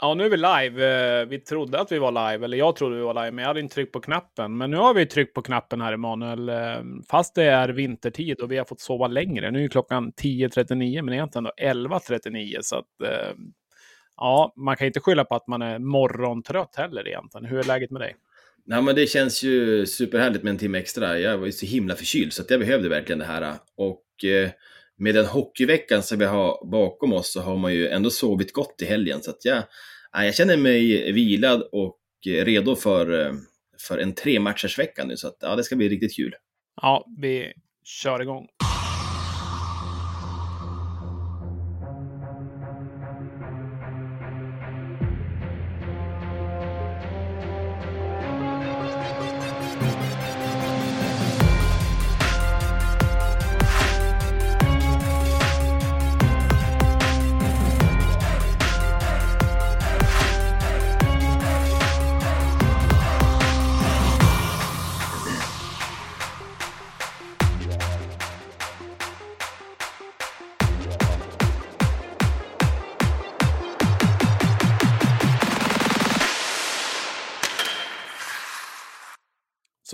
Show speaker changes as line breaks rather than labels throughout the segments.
Ja, nu är vi live. Eh, vi trodde att vi var live, eller jag trodde vi var live, men jag hade inte tryckt på knappen. Men nu har vi tryckt på knappen här, Emanuel. Eh, fast det är vintertid och vi har fått sova längre. Nu är klockan 10.39, men egentligen 11.39. Så att, eh, ja, man kan inte skylla på att man är morgontrött heller egentligen. Hur är läget med dig?
Nej, men det känns ju superhärligt med en timme extra. Jag var ju så himla förkyld, så att jag behövde verkligen det här. Och med den hockeyveckan som vi har bakom oss så har man ju ändå sovit gott i helgen. Så att jag, jag känner mig vilad och redo för, för en tre vecka nu. Så att, ja, det ska bli riktigt kul.
Ja, vi kör igång.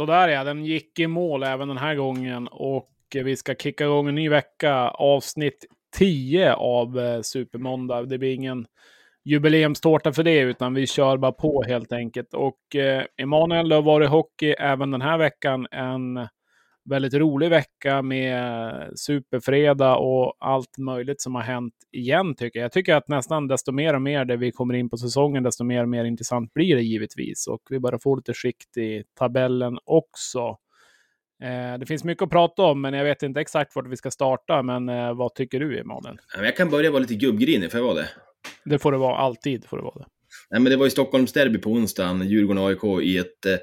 Sådär ja, den gick i mål även den här gången och vi ska kicka igång en ny vecka, avsnitt 10 av eh, Supermåndag. Det blir ingen jubileumstårta för det, utan vi kör bara på helt enkelt. Och eh, Emanuel, det har varit hockey även den här veckan. En väldigt rolig vecka med superfredag och allt möjligt som har hänt igen tycker jag. Jag tycker att nästan desto mer och mer det vi kommer in på säsongen, desto mer och mer intressant blir det givetvis. Och vi börjar få lite skikt i tabellen också. Eh, det finns mycket att prata om, men jag vet inte exakt vart vi ska starta. Men eh, vad tycker du, Emanuel?
Jag kan börja vara lite gubbgrinig, får jag vara det?
Det får det vara, alltid får det vara det.
Nej, men det var ju Stockholmsderby på onsdagen, Djurgården-AIK i ett eh,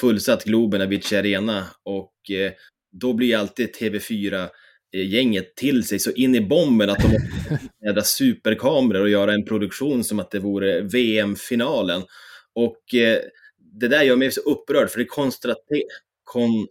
fullsatt Globen, Avicii Arena. Och eh, då blir alltid TV4-gänget till sig så in i bomben att de måste superkameror och göra en produktion som att det vore VM-finalen. Och eh, det där gör mig så upprörd, för det kon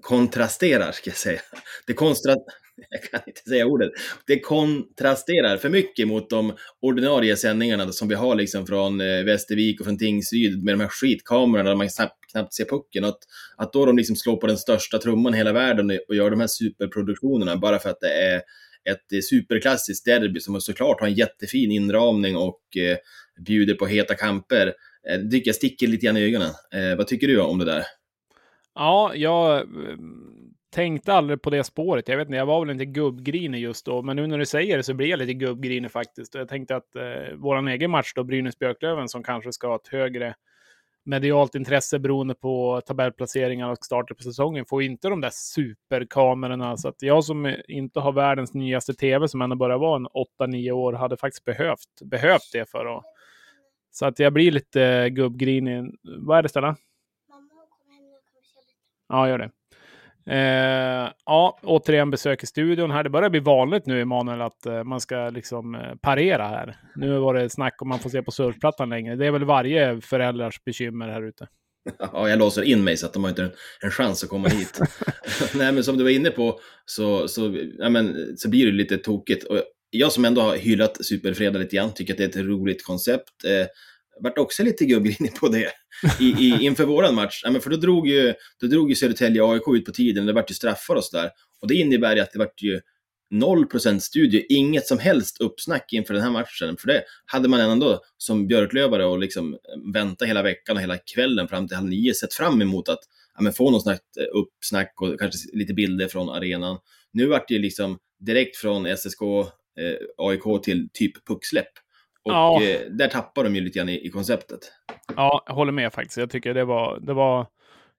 kontrasterar, ska jag säga. Det konstra jag kan inte säga ordet, det kontrasterar för mycket mot de ordinarie sändningarna som vi har liksom från eh, Västervik och från Tingsryd med de här skitkamerorna där man knappt, se pucken. Att, att då de liksom slår på den största trumman i hela världen och gör de här superproduktionerna bara för att det är ett superklassiskt derby som såklart har en jättefin inramning och eh, bjuder på heta kamper. Eh, det tycker jag sticker lite grann i ögonen. Eh, vad tycker du om det där?
Ja, jag eh, tänkte aldrig på det spåret. Jag vet inte, jag var väl inte gubbgrinig just då, men nu när du säger det så blir jag lite gubbgrinig faktiskt. Jag tänkte att eh, vår egen match då, Brynäs-Björklöven, som kanske ska ha ett högre medialt intresse beroende på tabellplaceringar och starter på säsongen, får inte de där superkamerorna. Så att jag som inte har världens nyaste tv, som ändå bara var en 8-9 år, hade faktiskt behövt, behövt det för att... Så att jag blir lite gubbgrinig. Vad är det, Stella? Mamma, kom hem vi se lite. Ja, gör det. Eh, ja, återigen besök i studion här. Det börjar bli vanligt nu, Emanuel, att eh, man ska liksom eh, parera här. Nu var det snack om man får se på surfplattan längre. Det är väl varje föräldrars bekymmer här ute.
Ja, jag låser in mig så att de har inte en, en chans att komma hit. Nej, men som du var inne på så, så, ja, men, så blir det lite tokigt. Och jag som ändå har hyllat Superfredag lite grann tycker att det är ett roligt koncept. Vart också lite gubbgrinig på det i, i, inför våran match. Ja, men för då drog ju, då drog ju Södertälje AIK ut på tiden, det vart ju straffar och sådär. Och det innebär ju att det vart ju 0% studie, inget som helst uppsnack inför den här matchen. För det hade man ändå som Björklövare och liksom eh, vänta hela veckan och hela kvällen fram till halv nio sett fram emot att ja, men få något snack, eh, uppsnack och kanske lite bilder från arenan. Nu vart det liksom direkt från SSK, eh, AIK till typ pucksläpp. Och ja. eh, där tappar de ju lite grann i, i, konceptet.
Ja, jag håller med faktiskt. Jag tycker det var, det var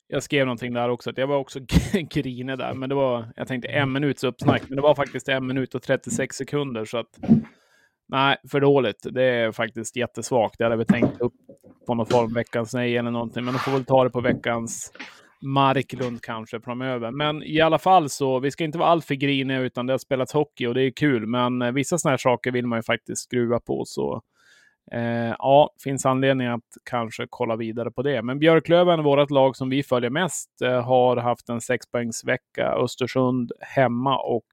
jag skrev någonting där också, att jag var också grinig där, men det var, jag tänkte en minuts uppsnack, men det var faktiskt en minut och 36 sekunder, så att nej, för dåligt. Det är faktiskt jättesvagt. Det hade vi tänkt upp på någon form, veckans nej eller någonting, men de får väl ta det på veckans Marklund kanske framöver. Men i alla fall så, vi ska inte vara alltför griniga utan det har spelats hockey och det är kul. Men eh, vissa sådana här saker vill man ju faktiskt skruva på. Så eh, ja, finns anledning att kanske kolla vidare på det. Men Björklöven, vårt lag som vi följer mest, eh, har haft en sexpoängsvecka. Östersund hemma och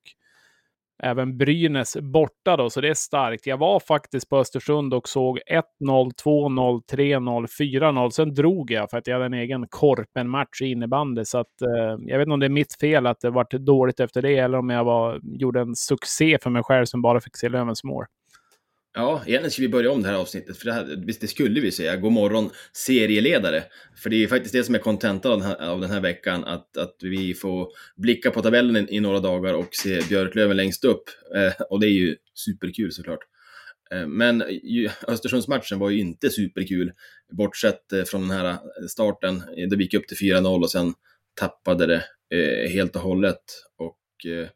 även Brynäs borta då, så det är starkt. Jag var faktiskt på Östersund och såg 1-0, 2-0, 3-0, 4-0. Sen drog jag för att jag hade en egen Korpen-match i innebandy. Så att, eh, jag vet inte om det är mitt fel att det vart dåligt efter det eller om jag var, gjorde en succé för mig själv som bara fick se Lövens mål.
Ja, egentligen ska vi börja om det här avsnittet, för det, här, det skulle vi säga. God morgon serieledare. För det är faktiskt det som är kontentan av, den här, av den här veckan, att, att vi får blicka på tabellen i, i några dagar och se Björklöven längst upp. Eh, och det är ju superkul såklart. Eh, men ju, Östersundsmatchen var ju inte superkul, bortsett eh, från den här eh, starten. Det gick upp till 4-0 och sen tappade det eh, helt och hållet. Och eh,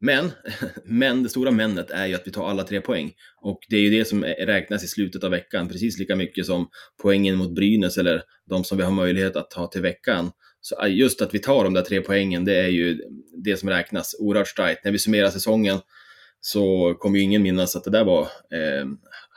men, men det stora männet är ju att vi tar alla tre poäng. Och det är ju det som räknas i slutet av veckan, precis lika mycket som poängen mot Brynäs eller de som vi har möjlighet att ta till veckan. Så just att vi tar de där tre poängen, det är ju det som räknas oerhört starkt. När vi summerar säsongen så kommer ju ingen minnas att det där var eh,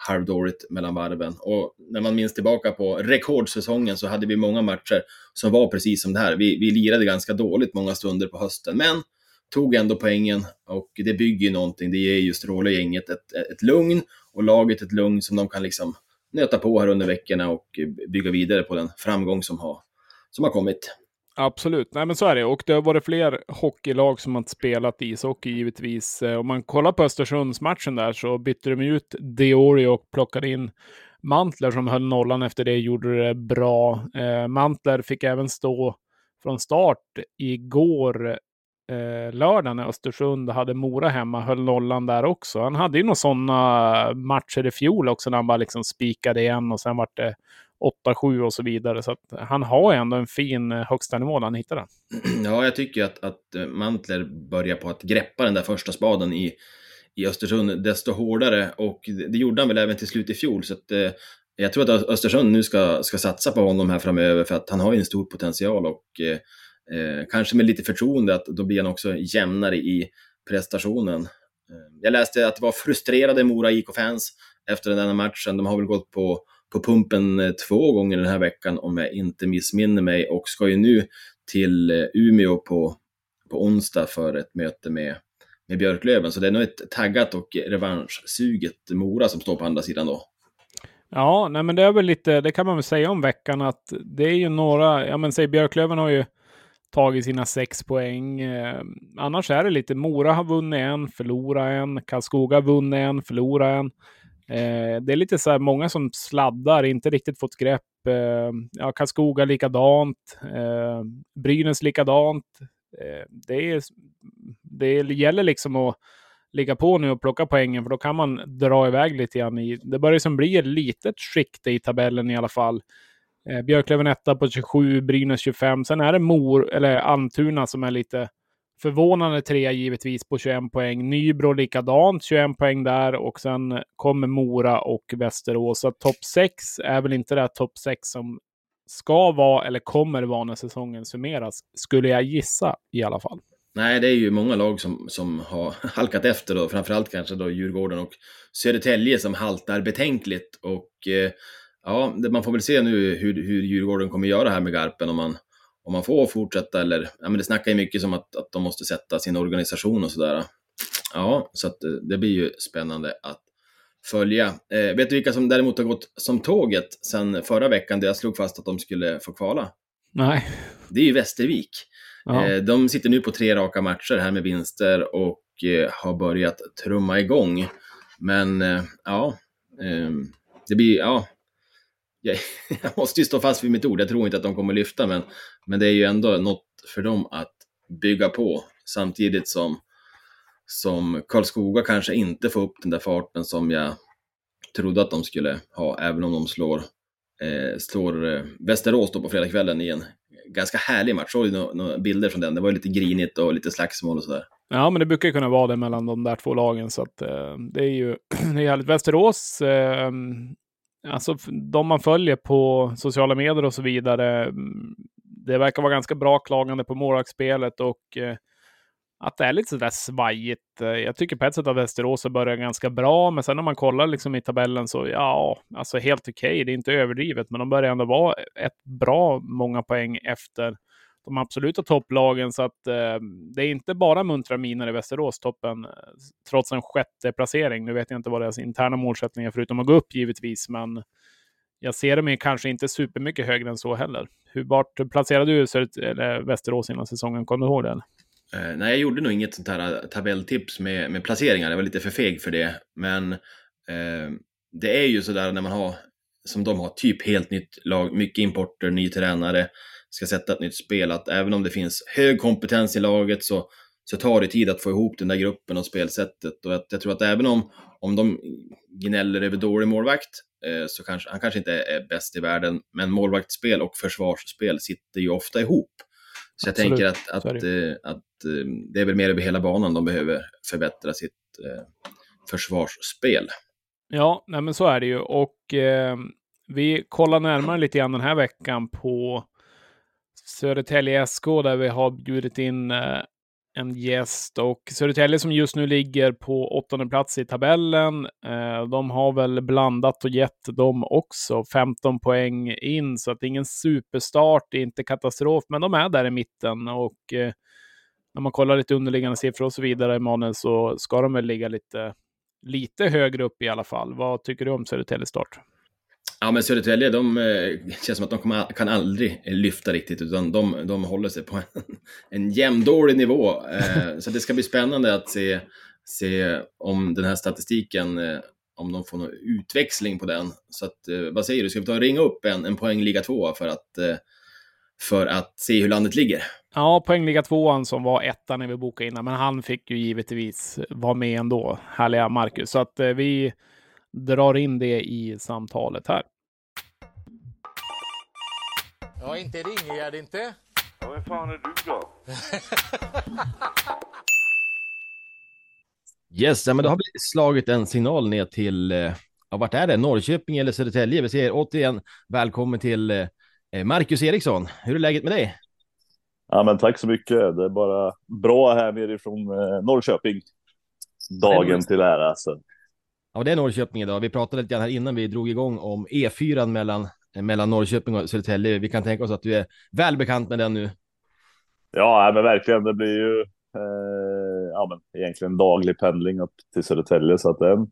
halvdåligt mellan varven. Och när man minns tillbaka på rekordsäsongen så hade vi många matcher som var precis som det här. Vi, vi lirade ganska dåligt många stunder på hösten, men tog ändå poängen och det bygger ju någonting. Det ger ju Stråle-gänget ett, ett lugn och laget ett lugn som de kan liksom nöta på här under veckorna och bygga vidare på den framgång som har, som har kommit.
Absolut, nej men så är det. Och det har varit fler hockeylag som har spelat ishockey givetvis. Eh, om man kollar på Östersundsmatchen där så bytte de ut Deori och plockade in Mantler som höll nollan efter det, gjorde det bra. Eh, Mantler fick även stå från start igår eh, lördag när Östersund hade Mora hemma, höll nollan där också. Han hade ju några sådana matcher i fjol också när han bara liksom spikade igen och sen vart det 8-7 och så vidare. Så att han har ändå en fin eh, högsta nivå när han hittar den.
Ja, jag tycker att, att eh, Mantler börjar på att greppa den där första spaden i, i Östersund desto hårdare och det gjorde han väl även till slut i fjol. Så att, eh, jag tror att Östersund nu ska, ska satsa på honom här framöver för att han har ju en stor potential och eh, Eh, kanske med lite förtroende att då blir han också jämnare i prestationen. Eh, jag läste att det var frustrerade Mora IK-fans efter den här matchen. De har väl gått på, på pumpen eh, två gånger den här veckan om jag inte missminner mig och ska ju nu till eh, Umeå på, på onsdag för ett möte med, med Björklöven. Så det är nog ett taggat och revanschsuget Mora som står på andra sidan då.
Ja, nej men det är väl lite, det kan man väl säga om veckan att det är ju några, ja men säg Björklöven har ju tagit sina sex poäng. Eh, annars är det lite, Mora har vunnit en, förlorat en, Karlskoga har vunnit en, förlorat en. Eh, det är lite så här många som sladdar, inte riktigt fått grepp. Eh, ja, Karlskoga likadant, eh, Brynäs likadant. Eh, det, är, det gäller liksom att ligga på nu och plocka poängen, för då kan man dra iväg lite grann. I, det börjar som bli ett litet skikte i tabellen i alla fall. Eh, Björklöven etta på 27, Brynäs 25. Sen är det Mor, eller Almtuna som är lite förvånande trea givetvis på 21 poäng. Nybro likadant, 21 poäng där och sen kommer Mora och Västerås. Så topp 6 är väl inte det topp 6 som ska vara eller kommer vara när säsongen summeras, skulle jag gissa i alla fall.
Nej, det är ju många lag som, som har halkat efter då, framförallt kanske då Djurgården och Södertälje som haltar betänkligt och eh, ja, man får väl se nu hur, hur Djurgården kommer göra här med Garpen, om man, om man får fortsätta eller, ja men det snackar ju mycket som att, att de måste sätta sin organisation och sådär. Ja, så att eh, det blir ju spännande att följa. Eh, vet du vilka som däremot har gått som tåget sen förra veckan, där jag slog fast att de skulle få kvala?
Nej.
Det är ju Västervik. Eh, de sitter nu på tre raka matcher här med vinster och eh, har börjat trumma igång. Men eh, ja, ehm, det blir, ja, jag, jag måste ju stå fast vid mitt ord. Jag tror inte att de kommer lyfta, men, men det är ju ändå något för dem att bygga på samtidigt som, som Karlskoga kanske inte får upp den där farten som jag trodde att de skulle ha, även om de slår, eh, slår eh, Västerås då på fredagskvällen i en ganska härlig match. Såg du några, några bilder från den? Det var lite grinigt och lite slagsmål och sådär.
Ja, men det brukar kunna vara det mellan de där två lagen, så att eh, det är ju det är härligt. Västerås eh, alltså de man följer på sociala medier och så vidare, mm, det verkar vara ganska bra klagande på målvaktsspelet och eh, att det är lite sådär svajigt. Eh, jag tycker på ett sätt att Västerås har börjat ganska bra, men sen när man kollar liksom i tabellen så ja, alltså helt okej. Okay. Det är inte överdrivet, men de börjar ändå vara ett bra många poäng efter de absoluta topplagen. Så att eh, det är inte bara muntra miner i Västerås, toppen, eh, trots en sjätte placering. Nu vet jag inte vad deras interna målsättning är, förutom att gå upp givetvis, men jag ser dem kanske inte supermycket högre än så heller. Hur vart placerade du eller Västerås innan säsongen? Kommer du ihåg det?
Eh, nej, jag gjorde nog inget sånt här eh, tabelltips med, med placeringar. Jag var lite för feg för det. Men eh, det är ju sådär när man har, som de har, typ helt nytt lag, mycket importer, ny tränare, ska sätta ett nytt spel, att även om det finns hög kompetens i laget så, så tar det tid att få ihop den där gruppen och spelsättet. Och att, jag tror att även om, om de gnäller över dålig målvakt, eh, så kanske han kanske inte är bäst i världen, men målvaktsspel och försvarsspel sitter ju ofta ihop. Så jag tänker att, att, att, det. Eh, att eh, det är väl mer över hela banan de behöver förbättra sitt eh, försvarsspel.
Ja, nej men så är det ju. Och eh, vi kollar närmare lite grann den här veckan på Södertälje SK där vi har bjudit in eh, en gäst och Södertälje som just nu ligger på åttonde plats i tabellen. Eh, de har väl blandat och gett dem också 15 poäng in, så att det är ingen superstart, det är inte katastrof, men de är där i mitten och eh, när man kollar lite underliggande siffror och så vidare, Emanuel, så ska de väl ligga lite, lite högre upp i alla fall. Vad tycker du om Södertäljes start?
Ja, men Södertälje, de eh, känns som att de kommer, kan aldrig eh, lyfta riktigt, utan de, de håller sig på en, en jämndålig nivå. Eh, så det ska bli spännande att se, se om den här statistiken, eh, om de får någon utväxling på den. Så att, eh, vad säger du, ska vi ta och ringa upp en, en poängliga tvåa för att, eh, för att se hur landet ligger?
Ja, poängliga tvåan som var etta när vi bokade innan, men han fick ju givetvis vara med ändå, härliga Marcus. Så att vi drar in det i samtalet här.
Ja, inte ringer det inte.
Ja, vem fan är du då?
yes, ja, men då har vi slagit en signal ner till, eh, ja, vart är det? Norrköping eller Södertälje? Vi säger återigen välkommen till eh, Marcus Eriksson. Hur är läget med dig?
Ja, men tack så mycket. Det är bara bra här nerifrån eh, Norrköping. Dagen till ära. Alltså.
Ja, det är Norrköping idag. Vi pratade lite grann här innan vi drog igång om E4 mellan Eh, mellan Norrköping och Södertälje. Vi kan tänka oss att du är väl bekant med den nu.
Ja, men verkligen. Det blir ju eh, ja, men egentligen daglig pendling upp till Södertälje så att det är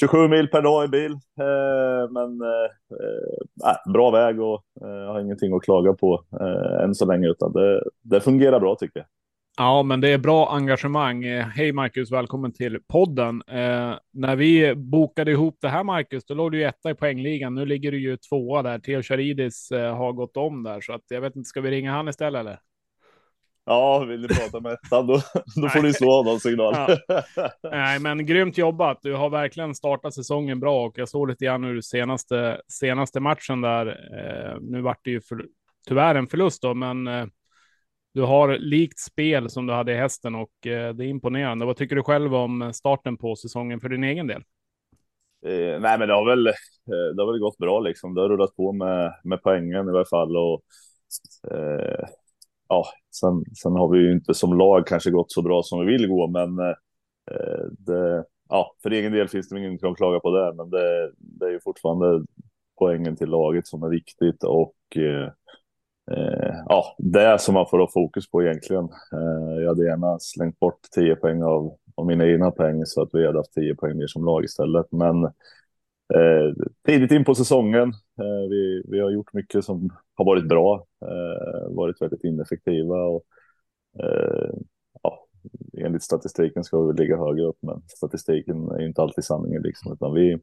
27 mil per dag i bil. Eh, men eh, eh bra väg och eh, jag har ingenting att klaga på eh, än så länge utan det, det fungerar bra tycker jag.
Ja, men det är bra engagemang. Eh, hej Marcus, välkommen till podden. Eh, när vi bokade ihop det här Marcus, då låg du ju etta i poängligan. Nu ligger du ju tvåa där. Theo Charidis eh, har gått om där, så att jag vet inte, ska vi ringa han istället eller?
Ja, vill du prata med ettan då, då får du slå någon signal. Ja.
Nej, men grymt jobbat. Du har verkligen startat säsongen bra och jag såg lite grann ur senaste, senaste matchen där. Eh, nu vart det ju för, tyvärr en förlust då, men eh, du har likt spel som du hade i hästen och eh, det är imponerande. Vad tycker du själv om starten på säsongen för din egen del?
Eh, nej, men det har väl. Eh, det har väl gått bra liksom. Det har rullat på med med poängen i varje fall och. Eh, ja, sen, sen har vi ju inte som lag kanske gått så bra som vi vill gå, men. Eh, eh det, ja, för egen del finns det inget att klaga på det, men det, det är ju fortfarande poängen till laget som är viktigt och. Eh, ja, det som man får ha fokus på egentligen. Eh, jag hade gärna slängt bort 10 poäng av, av mina egna poäng så att vi hade haft 10 poäng mer som lag istället. Men eh, tidigt in på säsongen. Eh, vi, vi har gjort mycket som har varit bra, eh, varit väldigt ineffektiva och eh, ja, enligt statistiken ska vi ligga högre upp, men statistiken är inte alltid sanningen liksom, utan vi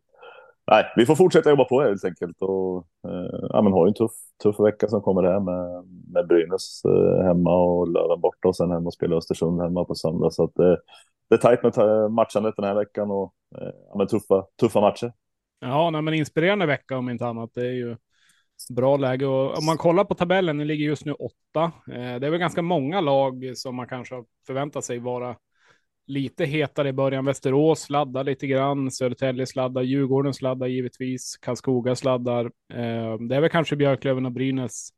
nej, vi får fortsätta jobba på helt enkelt och eh, ja, men har ju en tuff, tuff vecka som kommer här med, med Brynäs eh, hemma och Löven borta och sen hem och spela Östersund hemma på söndag. Så att eh, det är tajt med eh, matchandet den här veckan och eh, ja, men tuffa, tuffa matcher.
Ja, nej, men inspirerande vecka om inte annat. Det är ju bra läge och om man kollar på tabellen, den ligger just nu åtta. Eh, det är väl ganska många lag som man kanske förväntar sig vara lite hetare i början. Västerås sladdar lite grann, Södertälje sladdar, Djurgården sladdar givetvis, Karlskoga sladdar. Eh, det är väl kanske Björklöven och Brynäs,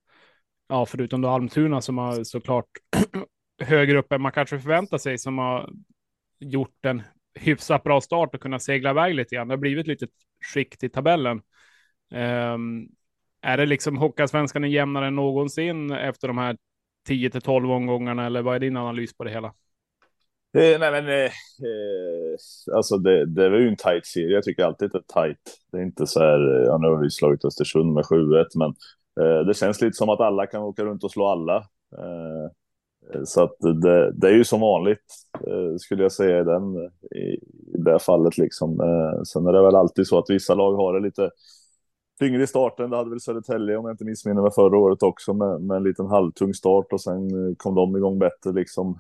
ja, förutom då Almtuna som har såklart högre upp än man kanske förväntar sig, som har gjort en hyfsat bra start och kunnat segla iväg lite grann. Det har blivit lite skikt i tabellen. Eh, är det liksom Hockeyallsvenskan är jämnare än någonsin efter de här 10 till 12 omgångarna eller vad är din analys på det hela?
Eh, nej, men eh, eh, alltså det, det var ju en tight serie. Jag tycker alltid att det är tight. Det är inte så här. Eh, ja, nu har vi slagit Östersund med 7-1, men eh, det känns lite som att alla kan åka runt och slå alla. Eh, eh, så att det, det, är ju som vanligt eh, skulle jag säga i, den, i, i det fallet. Liksom. Eh, sen är det väl alltid så att vissa lag har det lite tyngre i starten. Det hade väl Södertälje om jag inte missminner mig förra året också med, med en liten halvtung start och sen kom de igång bättre liksom.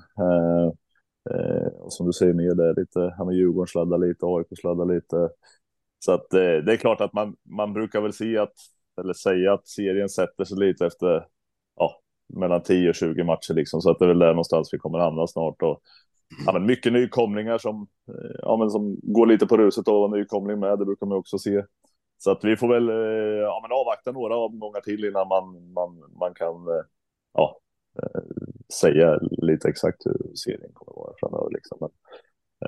Eh, och som du säger med det lite, han med Djurgården sladdar lite, AIK sladdar lite. Så att eh, det är klart att man, man brukar väl se att, eller säga att serien sätter sig lite efter ja, mellan 10 och 20 matcher liksom. Så att det är väl där någonstans vi kommer hamna snart. Och, ja, men mycket nykomlingar som, eh, ja, men som går lite på ruset och nykomling med. Det brukar man också se. Så att vi får väl eh, ja, men avvakta några omgångar till innan man, man, man kan eh, ja, säga lite exakt hur serien kommer att vara framöver. Liksom. Men,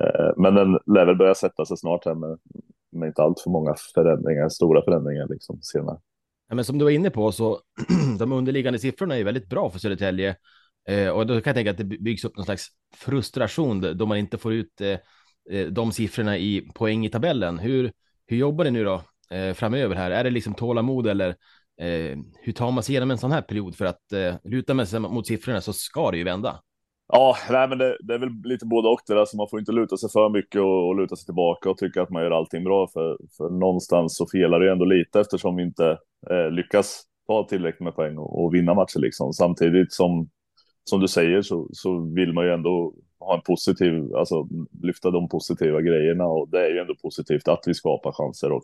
eh, men den lär väl börja sätta sig snart här med, med inte allt för många förändringar, stora förändringar liksom senare.
Ja, men som du var inne på så de underliggande siffrorna är väldigt bra för Södertälje. Eh, och då kan jag tänka att det byggs upp någon slags frustration då man inte får ut eh, eh, de siffrorna i poäng i tabellen. Hur, hur jobbar ni nu då eh, framöver här? Är det liksom tålamod eller eh, hur tar man sig igenom en sån här period? För att eh, luta med sig mot siffrorna så ska det ju vända.
Ja, nej, men det, det, är väl lite både och det alltså man får inte luta sig för mycket och, och, luta sig tillbaka och tycka att man gör allting bra för, för någonstans så felar det ju ändå lite eftersom vi inte eh, lyckas ta tillräckligt med poäng och, och, vinna matcher liksom. Samtidigt som som du säger så, så vill man ju ändå ha en positiv, alltså lyfta de positiva grejerna och det är ju ändå positivt att vi skapar chanser och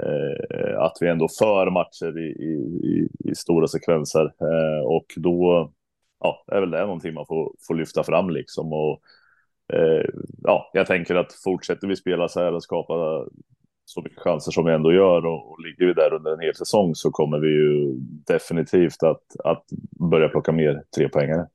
eh, att vi ändå för matcher i, i, i stora sekvenser eh, och då ja, är väl det någonting man får, får lyfta fram liksom. Och, eh, ja, jag tänker att fortsätter vi spela så här och skapa så mycket chanser som vi ändå gör och, och ligger vi där under en hel säsong så kommer vi ju definitivt att, att börja plocka mer trepoängare.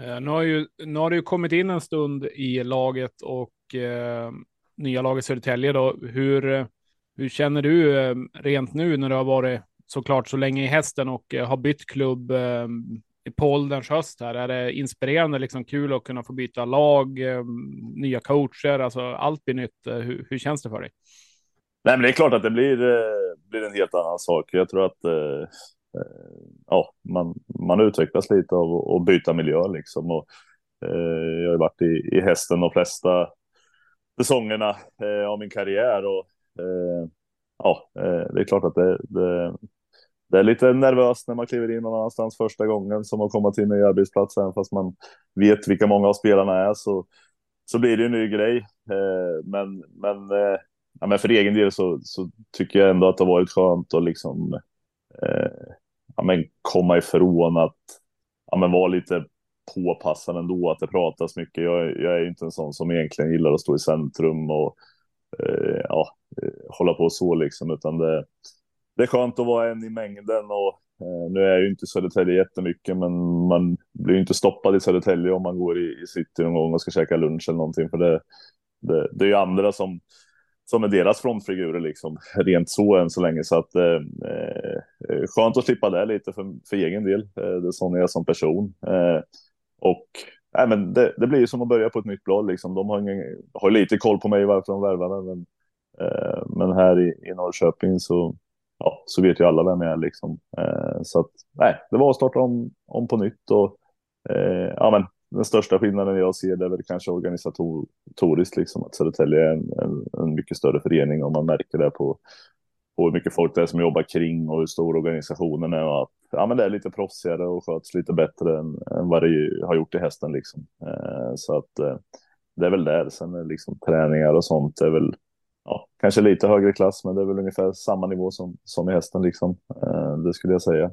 Eh, nu, har ju, nu har det ju kommit in en stund i laget och eh, nya laget Södertälje då. Hur, hur känner du eh, rent nu när du har varit såklart så länge i hästen och eh, har bytt klubb eh, på ålderns höst här? Är det inspirerande, liksom kul att kunna få byta lag, nya coacher, alltså allt blir nytt. Hur, hur, känns det för dig?
Nej, men det är klart att det blir, blir en helt annan sak. Jag tror att eh, ja, man, man utvecklas lite av att byta miljö liksom. Och, eh, jag har varit i, i hästen de flesta säsongerna av min karriär och Eh, ja, eh, det är klart att det, det det är lite nervöst när man kliver in någon annanstans första gången som att komma till en ny arbetsplats, även fast man vet vilka många av spelarna är så, så blir det en ny grej. Eh, men, men, eh, ja, men för egen del så, så tycker jag ändå att det har varit skönt att liksom eh, ja, men komma ifrån att ja, men vara lite påpassad ändå, att det pratas mycket. Jag, jag är inte en sån som egentligen gillar att stå i centrum och Eh, ja, eh, hålla på så liksom, utan det det är skönt att vara en i mängden och eh, nu är ju inte Södertälje jättemycket, men man blir ju inte stoppad i Södertälje om man går i, i city någon gång och ska käka lunch eller någonting, för det, det, det är ju andra som som är deras frontfigurer liksom, rent så än så länge. Så att eh, eh skönt att slippa det lite för, för egen del. Eh, det är sån jag är som person. Eh, och nej, men det, det blir ju som att börja på ett nytt blad liksom. De har, ingen, har lite koll på mig varför de värvar men, eh, men här i, i Norrköping så ja, så vet ju alla vem jag är liksom. Eh, så att nej, det var att starta om, om på nytt och eh, ja, men den största skillnaden jag ser det är väl kanske organisatoriskt liksom att Södertälje är en, en, en, mycket större förening och man märker det på, på hur mycket folk det är som jobbar kring och hur stor organisationen är och att ja, men det är lite proffsigare och sköts lite bättre än, än vad det har gjort i hästen liksom. Eh, så att eh, det är väl där. Sen är liksom träningar och sånt är väl ja, kanske lite högre klass, men det är väl ungefär samma nivå som, som i hästen liksom. Eh, det skulle jag säga.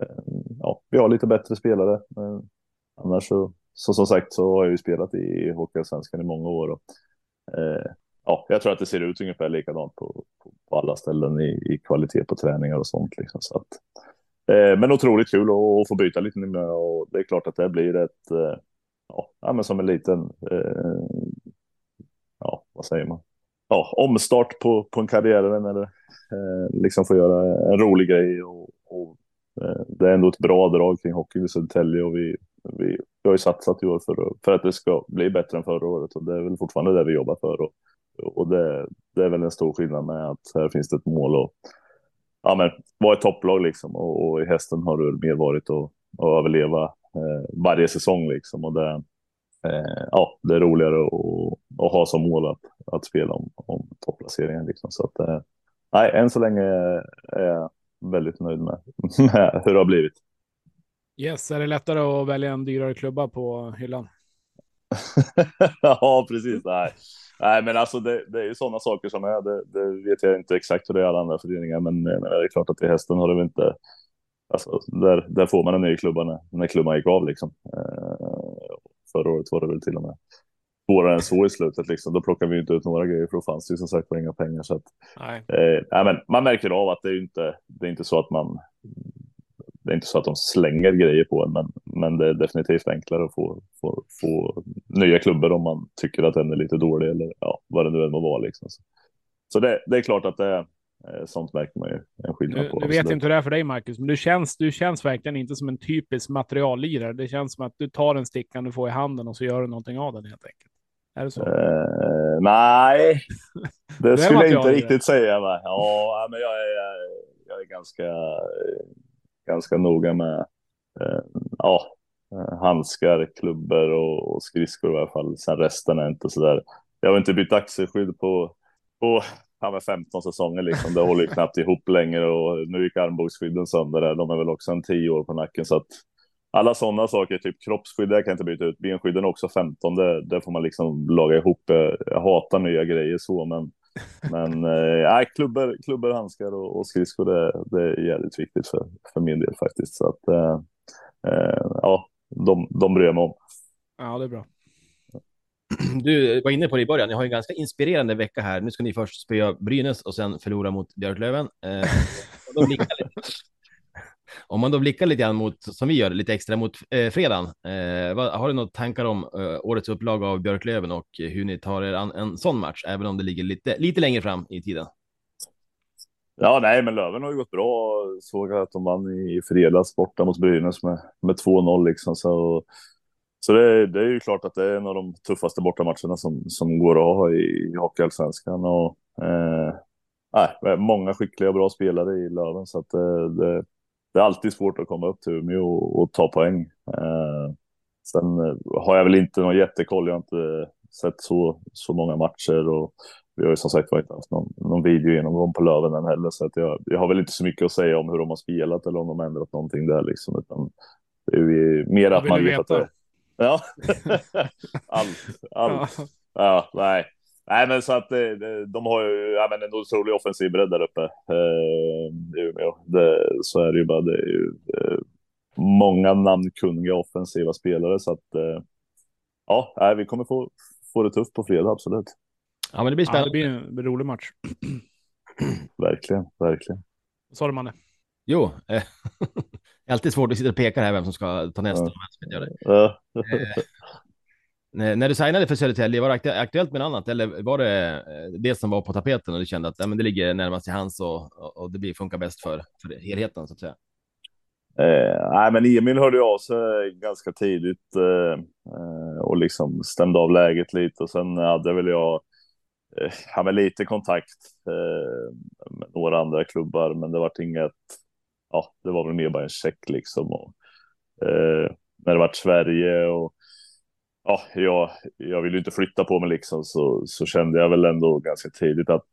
Eh, ja, vi har lite bättre spelare. Eh, annars så, så som sagt så har jag ju spelat i Hockeyallsvenskan i många år. Och, eh, ja, jag tror att det ser ut ungefär likadant på, på, på alla ställen i, i, kvalitet på träningar och sånt. Liksom, så att, Eh, men otroligt kul att, få byta lite miljö och det är klart att det blir ett, eh, ja, men som en liten, eh, ja, vad säger man? ja, omstart på, på en karriär eller det liksom få göra en rolig grej. Och, och det är ändå ett bra drag kring hockey i Södertälje och vi, vi, vi har ju satsat i år för, för att det ska bli bättre än förra året och det är väl fortfarande det vi jobbar för. Och, och det, det är väl en stor skillnad med att här finns det ett mål och ja, men vara ett topplag liksom och, och i hästen har det mer varit att, att överleva eh, varje säsong liksom och det, eh, ja, det är roligare att, att ha som mål att, att spela om, om topplaceringen liksom så att eh, nej, än så länge är jag väldigt nöjd med, med hur det har blivit.
Yes, är det lättare att välja en dyrare klubba på hyllan?
ja, precis. Nej. Nej, men alltså det, det är ju sådana saker som är. Det, det, vet jag inte exakt hur det är i alla andra föreningar, men, men det är klart att i hästen har det väl inte. Alltså, där, där får man en ny klubba när, när klubban gick av liksom. Eh, förra året var det väl till och med svårare än så i slutet. Liksom. Då plockade vi inte ut några grejer för då fanns det ju som sagt inga pengar. Så att, nej. Eh, nej, men man märker av att det är inte, det är inte så att man det är inte så att de slänger grejer på en, men, men det är definitivt enklare att få, få, få nya klubbor om man tycker att den är lite dålig eller ja, vad det nu än må vara. Liksom. Så, så det, det, är klart att det är eh, sånt märker man ju en skillnad
nu,
på.
Nu vet jag inte hur det är för dig, Marcus, men du känns, du känns verkligen inte som en typisk materiallirare. Det känns som att du tar en stickan du får i handen och så gör du någonting av den helt enkelt. Är det så?
Uh, nej, det skulle jag inte riktigt säga. Va? Ja, men jag är, jag är ganska ganska noga med eh, ja, eh, handskar, klubbor och, och skridskor i alla fall. Sen resten är inte så där. Jag har inte bytt axelskydd på, på ja, 15 säsonger liksom. Det håller ju knappt ihop längre och nu gick armbågsskydden sönder där. De är väl också en 10 år på nacken så att alla sådana saker, typ kroppsskydd, det kan jag inte byta ut. Benskydden är också 15, det, det får man liksom laga ihop. Jag hatar nya grejer så, men men eh, klubbor, klubbor, handskar och, och skridskor, det, det är jävligt viktigt för, för min del faktiskt. Så att, eh, eh, ja, de, de bryr jag mig om.
Ja, det är bra.
Du var inne på det i början. Ni har en ganska inspirerande vecka här. Nu ska ni först spöa Brynäs och sen förlora mot Björklöven. Eh, om man då blickar lite grann mot, som vi gör, lite extra mot eh, fredagen. Eh, vad, har du några tankar om eh, årets upplaga av Björklöven och hur ni tar er an en sån match, även om det ligger lite, lite längre fram i tiden?
Ja, nej, men Löven har ju gått bra. Såg att de vann i fredags borta mot Brynäs med, med 2-0 liksom. Så, så det, det, är ju klart att det är en av de tuffaste bortamatcherna som, som går att ha i, i Hockeyallsvenskan. Och, eh, nej, många skickliga och bra spelare i Löven, så att eh, det, det det är alltid svårt att komma upp till Umeå och, och ta poäng. Eh, sen eh, har jag väl inte någon jättekoll. Jag har inte sett så, så många matcher och vi har ju som sagt inte haft någon, någon video genomgång på Löven än heller, så att jag, jag har väl inte så mycket att säga om hur de har spelat eller om de har ändrat någonting där liksom, utan det är ju mer att man vet att det. Ja, allt, allt. Ja. ja, nej. Nej, men så att eh, de har ju ja, men en otrolig offensiv bredd där uppe eh, i Umeå. Det, så är det ju bara. Det är ju eh, många namnkunniga offensiva spelare så att ja, nej, vi kommer få, få det tufft på fredag, absolut.
Ja, men det blir spännande.
Ja, det blir en rolig match.
verkligen, verkligen.
Vad sa du, Manne?
Jo, eh, det är alltid svårt att sitta och peka här vem som ska ta nästa. Ja. När du signade för Södertälje, var det aktuellt med något annat eller var det eh, det som var på tapeten och du kände att ja, men det ligger närmast till hands och, och det blir, funkar bäst för, för helheten så att säga?
Eh, nej, men Emil hörde av sig ganska tidigt eh, eh, och liksom stämde av läget lite och sen hade väl jag eh, hade lite kontakt eh, med några andra klubbar, men det var inget. Ja, det var väl mer bara en check liksom och eh, när det var Sverige och ja, jag, jag vill ju inte flytta på mig liksom, så, så kände jag väl ändå ganska tidigt att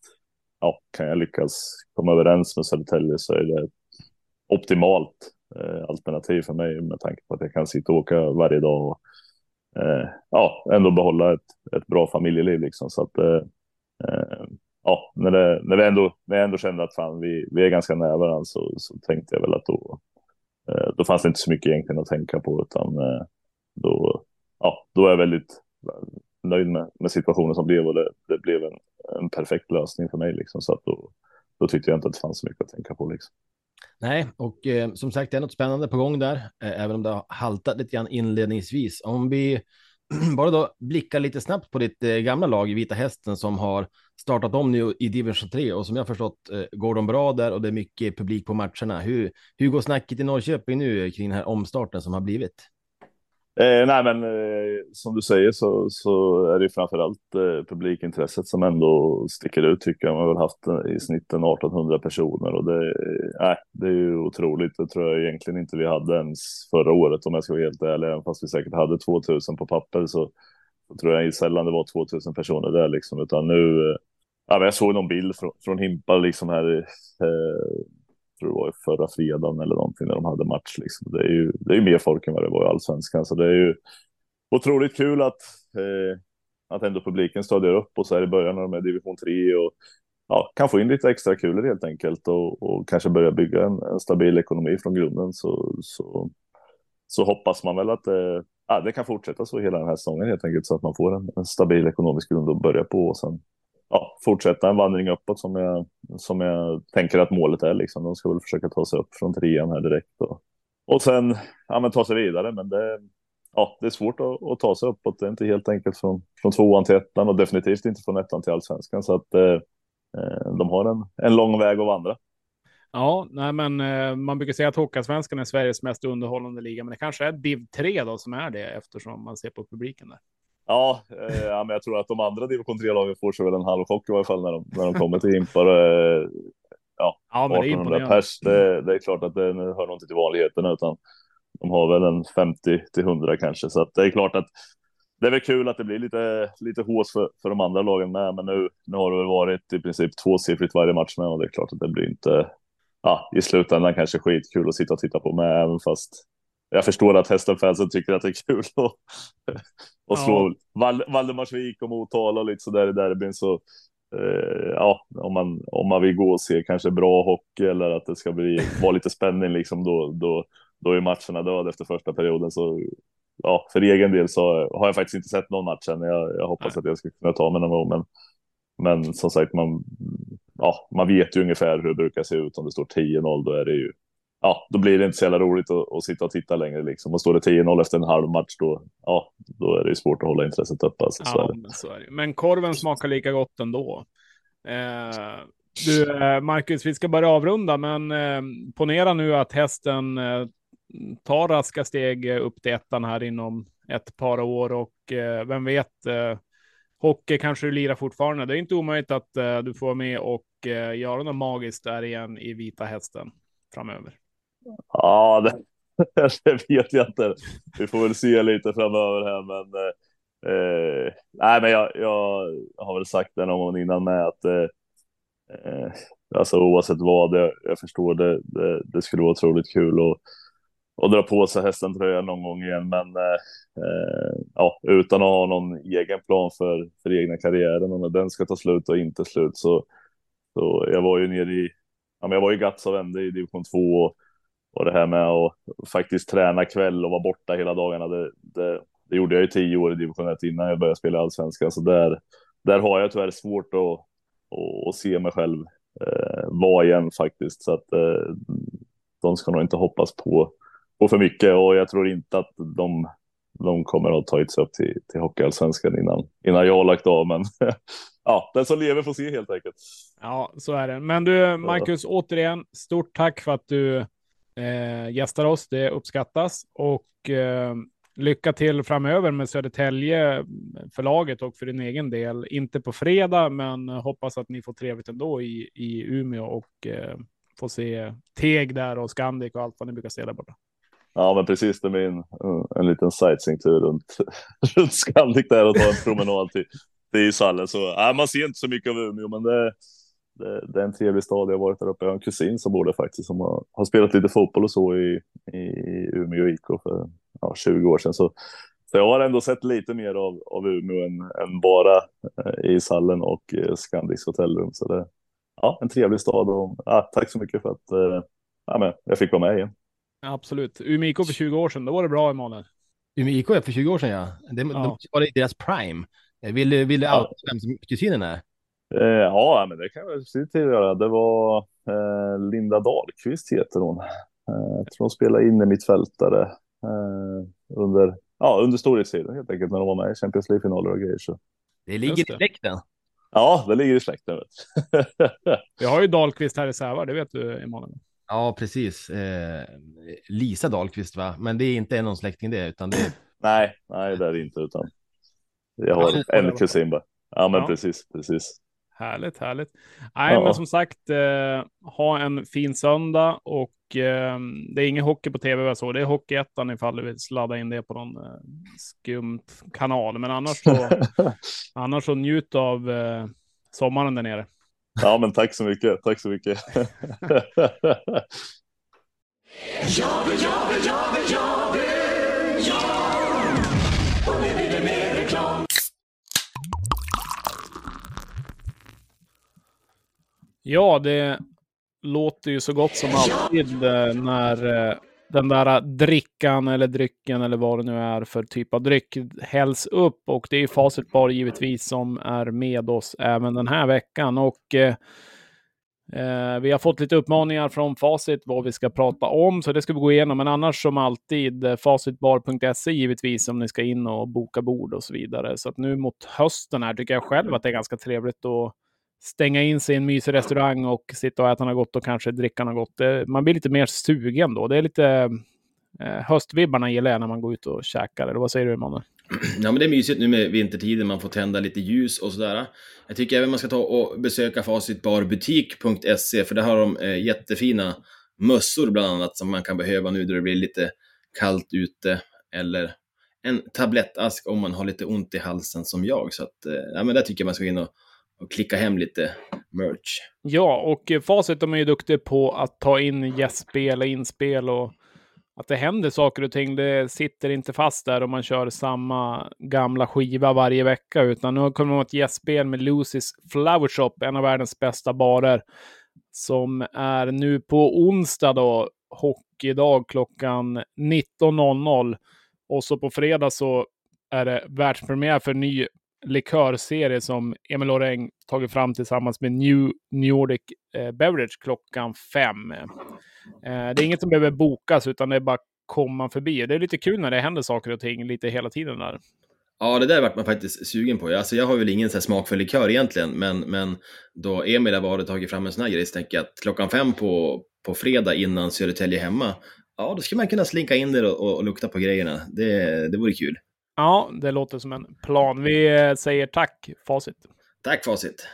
ja, kan jag lyckas komma överens med Södertälje så är det ett optimalt eh, alternativ för mig med tanke på att jag kan sitta och åka varje dag och eh, ja, ändå behålla ett, ett bra familjeliv liksom. Så att eh, eh ja, när, det, när, vi ändå, när jag ändå kände att fan, vi, vi är ganska nära varandra så, så tänkte jag väl att då, eh, då fanns det inte så mycket egentligen att tänka på utan eh, då ja, då är jag väldigt eh, nöjd med, med situationen som blev och det, det blev en, en perfekt lösning för mig liksom. Så att då, då tyckte jag inte att det fanns så mycket att tänka på liksom.
Nej, och eh, som sagt, det är något spännande på gång där, eh, även om det har haltat lite grann inledningsvis. Om vi bara då blickar lite snabbt på ditt eh, gamla lag Vita Hästen som har startat om nu i division 3 och som jag förstått eh, går de bra där och det är mycket publik på matcherna. Hur, hur går snacket i Norrköping nu eh, kring den här omstarten som har blivit?
Eh, nej, men eh, som du säger så, så är det framförallt eh, publikintresset som ändå sticker ut tycker jag. Man har väl haft eh, i snitt 1800 personer och det, eh, det är ju otroligt. Det tror jag egentligen inte vi hade ens förra året om jag ska vara helt ärlig. Även fast vi säkert hade 2000 på papper så, så tror jag sällan det var 2000 personer där liksom. Utan nu, eh, jag såg någon bild från, från Himpa liksom här eh, tror det var förra fredagen eller någonting när de hade match. Liksom. Det är ju det är mer folk än vad det var i allsvenskan, så det är ju otroligt kul att eh, att ändå publiken stödjer upp och så här i början när de är division 3 och ja, kan få in lite extra kulor helt enkelt och, och kanske börja bygga en, en, stabil ekonomi från grunden så, så, så hoppas man väl att eh, ja, det kan fortsätta så hela den här säsongen helt enkelt så att man får en, en stabil ekonomisk grund att börja på och sen ja, fortsätta en vandring uppåt som jag, som jag tänker att målet är. Liksom. De ska väl försöka ta sig upp från trean här direkt och, och sen ja, men ta sig vidare. Men det, ja, det är svårt att, att, ta sig uppåt. Det är inte helt enkelt från, från tvåan till ettan och definitivt inte från ettan till allsvenskan. Så att eh, eh de har en, en lång väg att vandra.
Ja, nej, men eh, man brukar säga att Hockeyallsvenskan är Sveriges mest underhållande liga, men det kanske är div 3 då som är det eftersom man ser på publiken där.
Ja, eh, ja, men jag tror att de andra division 3-lagen får sig väl en halv chock i varje fall när de, när de kommer till Impar. Eh, ja, ja men 1800 det pers, det, det, är klart att det hör nog inte till vanligheterna utan de har väl en 50 till 100 kanske. Så det är klart att det är väl kul att det blir lite, lite hås för, för de andra lagen med, men nu, nu har det väl varit i princip tvåsiffrigt varje match med och det är klart att det blir inte, ja, i slutändan kanske skitkul att sitta och titta på med, även fast jag förstår att hästenfansen tycker att det är kul att, att slå ja. Valdemarsvik och Motala lite så där i derbyn. Så eh, ja, om man, om man vill gå och se kanske bra hockey eller att det ska bli, vara lite spänning liksom då, då, då är matcherna döda efter första perioden. Så ja, för egen del så har jag faktiskt inte sett någon match än. Jag, jag hoppas Nej. att jag ska kunna ta mig någon gång, men, men som sagt, man, ja, man vet ju ungefär hur det brukar se ut. Om det står 10-0, då är det ju ja, då blir det inte så jävla roligt att, att sitta och titta längre liksom. Och står det 10-0 efter en halv match då, ja, då är det ju svårt att hålla intresset uppe. Alltså,
ja, men, så är det. men korven smakar lika gott ändå. Eh, du, eh, Marcus, vi ska börja avrunda, men eh, ponera nu att hästen eh, tar raska steg upp till ettan här inom ett par år och eh, vem vet, eh, hockey kanske du lirar fortfarande. Det är inte omöjligt att eh, du får med och eh, göra något magiskt där igen i Vita Hästen framöver.
Ja, det, det, vet jag inte. Vi får väl se lite framöver här, men eh, nej, men jag, jag har väl sagt det någon gång innan med att eh, eh alltså oavsett vad, jag, jag förstår det, det, det, skulle vara otroligt kul och och dra på sig hästen tröjan någon gång igen. Men eh, ja, utan att ha någon egen plan för, för egna karriären och när den ska ta slut och inte slut så, så jag var ju nere i, ja, men jag var ju Gats och vände i division 2 och och det här med att faktiskt träna kväll och vara borta hela dagarna, det, det, det gjorde jag i tio år i division 1 innan jag började spela allsvenskan. Så där, där har jag tyvärr svårt att, att, se mig själv eh, vara igen faktiskt. Så att eh, de ska nog inte hoppas på, på för mycket och jag tror inte att de, de kommer att tagit sig upp till, till hockeyallsvenskan innan, innan jag har lagt av. Men ja, den som lever får se helt enkelt.
Ja, så är det. Men du, Marcus, återigen, stort tack för att du eh, gästar oss. Det uppskattas och eh, lycka till framöver med Södertälje eh, förlaget och för din egen del. Inte på fredag, men hoppas att ni får trevligt ändå i, i Umeå och eh, får se Teg där och Scandic och allt vad ni brukar se där borta.
Ja, men precis. Det blir en, eh, en liten sightseeingtur runt, runt Scandic där och ta en promenad till, till Salle, Så äh, man ser inte så mycket av Umeå, men det, det, det, är en trevlig stad. Jag har varit där uppe. Jag har en kusin som bor där faktiskt som har, har spelat lite fotboll och så i, i Umeå IK för ja, 20 år sedan. Så, så jag har ändå sett lite mer av, av Umeå än, än bara eh, ishallen och eh, Scandics hotellrum. Så det ja, en trevlig stad och ja, tack så mycket för att eh, ja, men jag fick vara med igen.
Absolut. Umeå IK för 20 år sedan, då var det bra Emanuel.
Umeå IK för 20 år sedan ja. Det, ja. De var i deras prime. Vill, vill du ja. vem som kusinen är?
Eh, ja, men det kan jag se till att göra. Det var eh, Linda Dahlqvist heter hon. Eh, jag tror hon spelade in i mitt fältare eh, under, ja, under storhetstiden helt enkelt när de var med i Champions League-finaler och grejer. Så.
Det ligger i släkten.
Ja, det ligger i släkten.
Vi har ju Dahlqvist här i Sävar, det vet du Emanuel.
Ja, precis. Eh, Lisa Dahlqvist, va? Men det är inte någon släkting det, utan det är
Nej, nej, det är det inte, utan jag har en kusin bara. Ja, men
Ja.
precis, precis.
Härligt, härligt. Nej,
Ja.
men som sagt, eh, ha en fin söndag och eh, det är ingen hockey på tv vad såg. Det är Hockeyettan ifall du vill sladda in det på någon eh, skumt kanal. Men annars så, annars så njut av eh, sommaren där nere.
Ja, men tack så mycket. Tack så mycket.
Ja, det låter ju så gott som alltid eh, när eh, den där eh, drickan eller drycken eller vad det nu är för typ av dryck hälls upp. Och det är Facit Bar givetvis som är med oss även den här veckan. Och eh, vi har fått lite uppmaningar från Facit vad vi ska prata om, så det ska vi gå igenom. Men annars som alltid facitbar.se givetvis om ni ska in och boka bord och så vidare. Så att nu mot hösten här tycker jag själv att det är ganska trevligt att stänga in sig i en mysig restaurang och sitta och äta något gott och kanske dricka något gott. Det, man blir lite mer sugen då. Det är lite eh, höstvibbarna gillar jag när man går ut och käkar. Eller vad säger du Emanuel?
Ja, men det är mysigt nu med vintertiden, man får tända lite ljus och sådär. Jag tycker även man ska ta och besöka facitbarbutik.se, för där har de eh, jättefina mössor bland annat som man kan behöva nu då det blir lite kallt ute. Eller en tablettask om man har lite ont i halsen som jag. Så att, eh, ja, men där tycker jag man ska in och, och klicka hem lite merch.
Ja, och eh, Facit de är ju duktiga på att ta in gästspel och inspel och att det händer saker och ting. Det sitter inte fast där om man kör samma gamla skiva varje vecka, utan nu kommer man ett gästspel med Lucy's Flower Shop, en av världens bästa barer, som är nu på onsdag då, hockeydag klockan 19.00. Och så på fredag så är det världspremiär för ny likörserie som Emil Loreng tagit fram tillsammans med New Nordic eh, Beverage klockan fem. Eh, det är inget som behöver bokas utan det är bara komma förbi. Det är lite kul när det händer saker och ting lite hela tiden där.
Ja, det där vart man faktiskt sugen på. Alltså, jag har väl ingen så här smak för likör egentligen, men, men då Emil har varit och tagit fram en sån här grej så tänker jag att klockan fem på, på fredag innan Södertälje hemma, ja, då skulle man kunna slinka in där och, och, och lukta på grejerna. Det, det vore kul.
Ja, det låter som en plan. Vi eh, säger tack, Facit.
Tack Facit!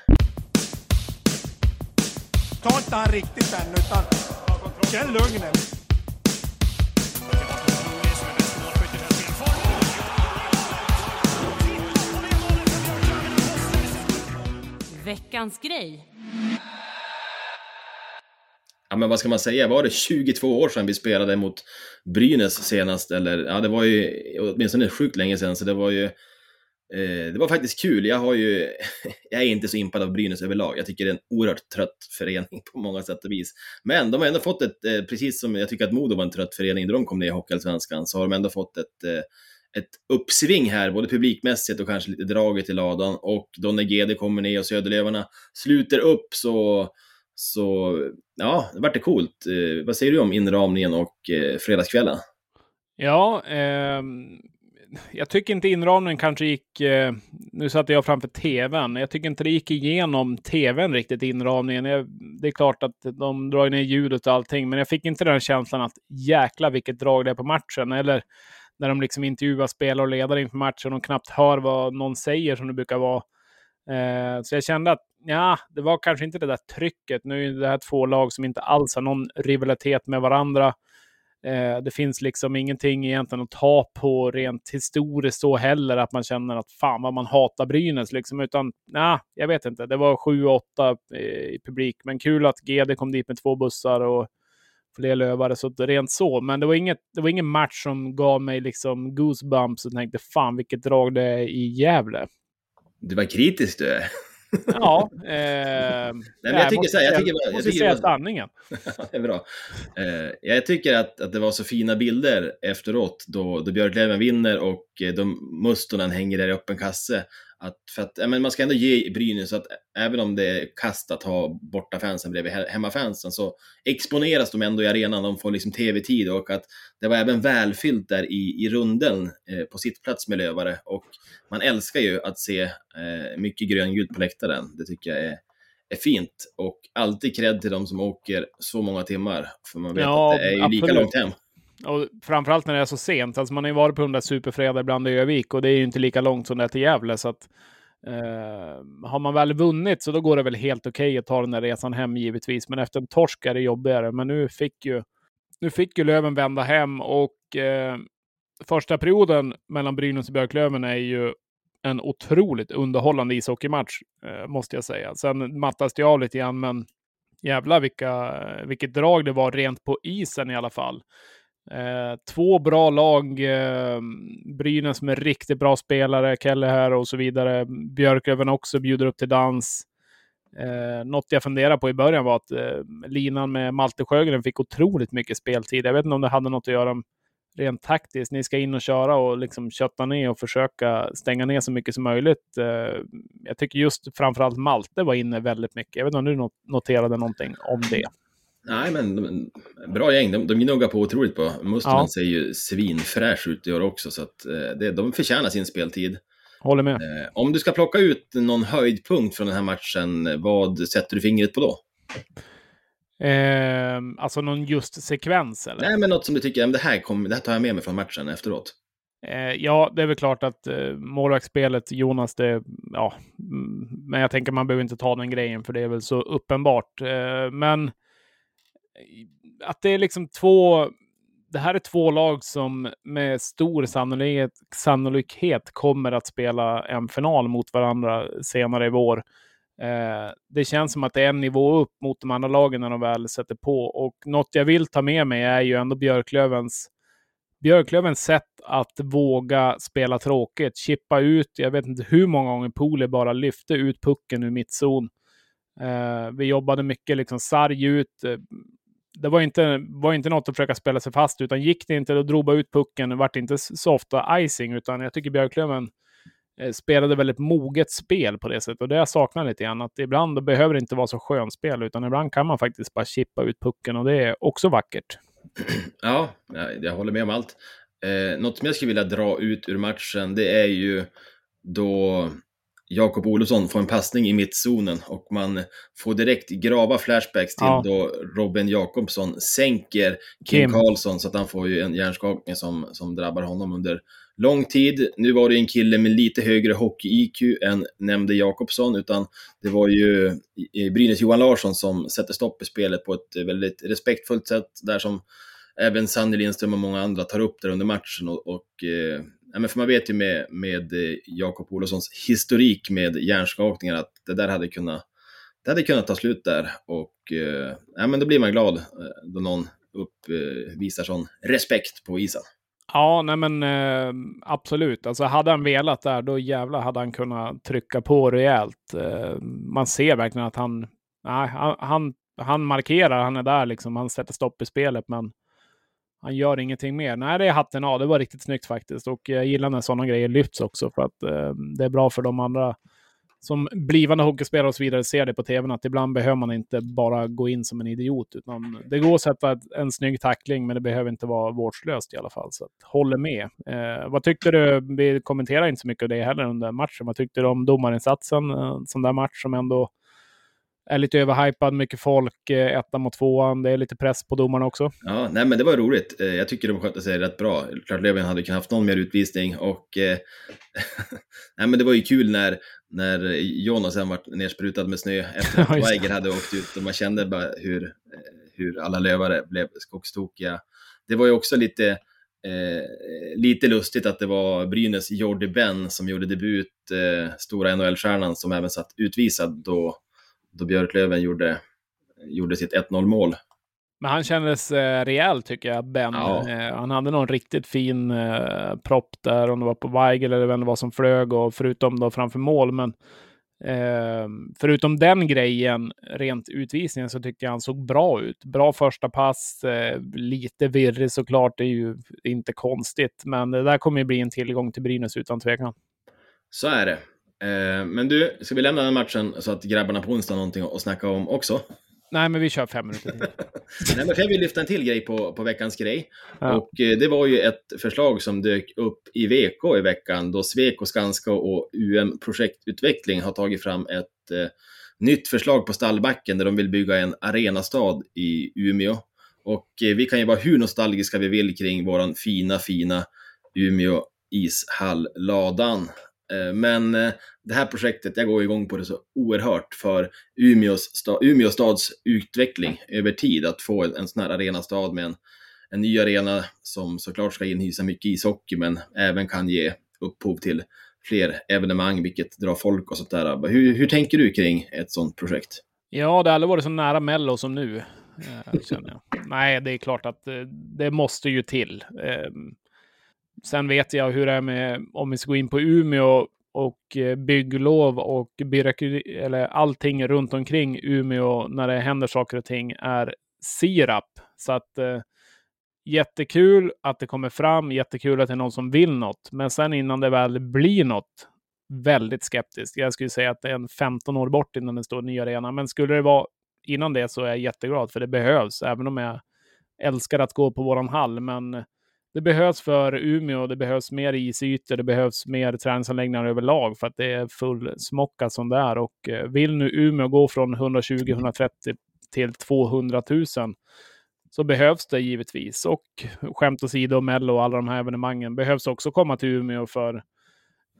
Ta inte han riktigt än, utan känn lugnet.
Veckans grej.
Ja, men vad ska man säga, var det 22 år sedan vi spelade mot Brynäs senast? Eller, ja, det var ju åtminstone sjukt länge sedan, så det var ju eh, det var faktiskt kul. Jag, har ju, jag är inte så impad av Brynäs överlag. Jag tycker det är en oerhört trött förening på många sätt och vis. Men de har ändå fått ett, eh, precis som jag tycker att Modo var en trött förening när de kom ner i Hockeyallsvenskan, så har de ändå fått ett, eh, ett uppsving här, både publikmässigt och kanske lite draget i ladan. Och då när GD kommer ner och Söderlövarna sluter upp så, så ja, det vart det coolt. Eh, vad säger du om inramningen och eh, fredagskvällen?
Ja, eh, jag tycker inte inramningen kanske gick... Eh, nu satt jag framför tvn. Jag tycker inte det gick igenom tvn riktigt, inramningen. Jag, det är klart att de drar ner ljudet och allting, men jag fick inte den känslan att jäkla vilket drag det är på matchen. Eller när de liksom intervjuar spelare och ledare inför matchen och knappt hör vad någon säger som det brukar vara. Eh, så jag kände att ja, det var kanske inte det där trycket. Nu är det här två lag som inte alls har någon rivalitet med varandra. Eh, det finns liksom ingenting egentligen att ta på rent historiskt så heller, att man känner att fan vad man hatar Brynäs liksom, utan ja, jag vet inte. Det var 7-8 eh, i publik, men kul att GD kom dit med två bussar och fler lövare, så rent så. Men det var, inget, det var ingen match som gav mig liksom goosebumps och tänkte fan vilket drag det är i Gävle.
Du var kritisk du.
Ja, eh,
men jag tycker så här, jag tycker- jag
måste
tycker
säga sanningen.
det är bra. Eh, jag tycker att, att det var så fina bilder efteråt då, då Björklöven vinner och eh, de Mustonen hänger där i öppen kasse. Att, för att, men man ska ändå ge Brynäs att även om det är kast att ha borta fansen bredvid he- hemmafansen så exponeras de ändå i arenan, de får liksom tv-tid och att det var även välfyllt där i, i runden eh, på sittplats med lövare och man älskar ju att se eh, mycket gröngult på läktaren. Det tycker jag är, är fint och alltid cred till de som åker så många timmar för man vet
Ja,
att det är ju lika
absolut.
långt hem.
Och framförallt när det är så sent. Alltså man har ju varit på de där superfredag ibland i Övik och det är ju inte lika långt som det är till Gävle. Så att, eh, har man väl vunnit så då går det väl helt okej okay att ta den där resan hem givetvis. Men efter en torsk är det jobbigare. Men nu fick ju, nu fick ju Löven vända hem och eh, första perioden mellan Brynäs och Björklöven är ju en otroligt underhållande ishockeymatch, eh, måste jag säga. Sen mattas det av lite grann, men jävlar vilka, vilket drag det var rent på isen i alla fall. Eh, två bra lag, eh, Brynäs med riktigt bra spelare, Kelle här och så vidare. Björklöven också bjuder upp till dans. Eh, något jag funderade på i början var att eh, linan med Malte Sjögren fick otroligt mycket speltid. Jag vet inte om det hade något att göra med rent taktiskt. Ni ska in och köra och liksom kötta ner och försöka stänga ner så mycket som möjligt. Eh, jag tycker just framförallt Malte var inne väldigt mycket. Jag vet inte om du noterade någonting om det?
Nej, men bra gäng. De, de gnuggar på otroligt bra. Mustonen ja. ser ju svinfräsch ut i år också, så att eh, det, de förtjänar sin speltid.
Håller med.
Eh, om du ska plocka ut någon höjdpunkt från den här matchen, vad sätter du fingret på då?
Eh, alltså någon just sekvens eller?
Nej, men något som du tycker, det här, kom, det här tar jag med mig från matchen efteråt.
Eh, ja, det är väl klart att eh, målvaktsspelet, Jonas, det, ja, mm, men jag tänker man behöver inte ta den grejen för det är väl så uppenbart. Eh, men att det är liksom två, det här är två lag som med stor sannolikhet, sannolikhet kommer att spela en final mot varandra senare i vår. Eh, det känns som att det är en nivå upp mot de andra lagen när de väl sätter på. Och något jag vill ta med mig är ju ändå Björklövens Björklövens sätt att våga spela tråkigt, chippa ut, jag vet inte hur många gånger Poli bara lyfte ut pucken ur mittzon. Eh, vi jobbade mycket liksom sarg ut. Eh, det var inte, var inte något att försöka spela sig fast, utan gick det inte, då drog bara ut pucken. Det vart inte så ofta icing, utan jag tycker Björklöven eh, spelade väldigt moget spel på det sättet. Och det jag saknar lite grann, att ibland behöver det inte vara så skönspel, utan ibland kan man faktiskt bara chippa ut pucken och det är också vackert.
Ja, jag håller med om allt. Eh, något som jag skulle vilja dra ut ur matchen, det är ju då Jakob Olofsson får en passning i mittzonen och man får direkt grava flashbacks till ja. då Robin Jakobsson sänker Kim, Kim Karlsson så att han får ju en hjärnskakning som, som drabbar honom under lång tid. Nu var det en kille med lite högre hockey-IQ än nämnde Jakobsson, utan det var ju Brynäs Johan Larsson som sätter stopp i spelet på ett väldigt respektfullt sätt, där som även Sanny Lindström och många andra tar upp där under matchen. Och, och eh, men för man vet ju med, med eh, Jakob Olofssons historik med hjärnskakningar att det där hade kunnat, det hade kunnat ta slut där. Och eh, ja, men då blir man glad eh, då någon uppvisar eh, sån respekt på isen.
Ja, nej men eh, absolut. Alltså hade han velat där, då jävlar hade han kunnat trycka på rejält. Eh, man ser verkligen att han, nej, han, han, han, markerar, han är där liksom, han sätter stopp i spelet, men han gör ingenting mer. Nej, det är hatten av. Det var riktigt snyggt faktiskt. Och jag gillar när sådana grejer lyfts också, för att eh, det är bra för de andra som blivande hockeyspelare och så vidare ser det på tvn att ibland behöver man inte bara gå in som en idiot. Utan det går att sätta en snygg tackling, men det behöver inte vara vårdslöst i alla fall. Så att, håller med. Eh, vad tyckte du? Vi kommenterar inte så mycket av det heller under matchen. Vad tyckte du om domarinsatsen? Eh, en sån där match som ändå är lite överhypad, mycket folk, eh, etta mot tvåan. Det är lite press på domarna också.
Ja, nej men det var roligt. Eh, jag tycker de skötte sig rätt bra. Klart Löven hade kunnat haft någon mer utvisning och eh, nej men det var ju kul när, när Jonas sen var nersprutad med snö efter att Weiger hade åkt ut och man kände bara hur, hur alla lövare blev skogstokiga. Det var ju också lite, eh, lite lustigt att det var Brynäs Jordi Ben som gjorde debut, eh, stora NHL-stjärnan som även satt utvisad då då Björklöven gjorde, gjorde sitt 1-0 mål.
Men han kändes eh, rejäl tycker jag, Ben. Ja. Eh, han hade någon riktigt fin eh, propp där, om det var på Weigel eller vem det var som flög, och förutom då framför mål. Men eh, förutom den grejen, rent utvisningen, så tycker jag han såg bra ut. Bra första pass, eh, lite virrig såklart, det är ju inte konstigt. Men det där kommer ju bli en tillgång till Brynäs utan tvekan.
Så är det. Eh, men du, ska vi lämna den matchen så att grabbarna på onsdag har någonting att snacka om också?
Nej, men vi kör fem minuter
Nej, men jag vill lyfta en till grej på, på veckans grej. Ja. Och eh, det var ju ett förslag som dök upp i VK i veckan då Sweco, Skanska och UM Projektutveckling har tagit fram ett eh, nytt förslag på Stallbacken där de vill bygga en arenastad i Umeå. Och eh, vi kan ju vara hur nostalgiska vi vill kring våran fina, fina Umeå ishall-ladan. Eh, men eh, det här projektet, jag går igång på det så oerhört för Umeås sta, Umeå stads utveckling över tid. Att få en, sån här arenastad med en, en ny arena som såklart ska inhysa mycket ishockey, men även kan ge upphov till fler evenemang, vilket drar folk och sånt där. Hur, hur tänker du kring ett sånt projekt?
Ja, det har aldrig varit så nära Mello som nu. Eh, känner jag. Nej, det är klart att det måste ju till. Ehm, Sen vet jag hur det är med, om vi ska gå in på Umeå och eh, bygglov och byråkrati, eller allting runt omkring Umeå när det händer saker och ting är sirap. Så att eh, jättekul att det kommer fram, jättekul att det är någon som vill något. Men sen innan det väl blir något, väldigt skeptisk. Jag skulle säga att det är en 15 år bort innan det står en ny arena. Men skulle det vara innan det så är jag jätteglad, för det behövs. Även om jag älskar att gå på våran hall. Men det behövs för Umeå, det behövs mer isytor, det behövs mer träningsanläggningar överlag för att det är fullsmockat som det är. Och eh, vill nu Umeå gå från 120-130 till 200 000 så behövs det givetvis. Och skämt åsido, Mello och alla de här evenemangen behövs också komma till Umeå för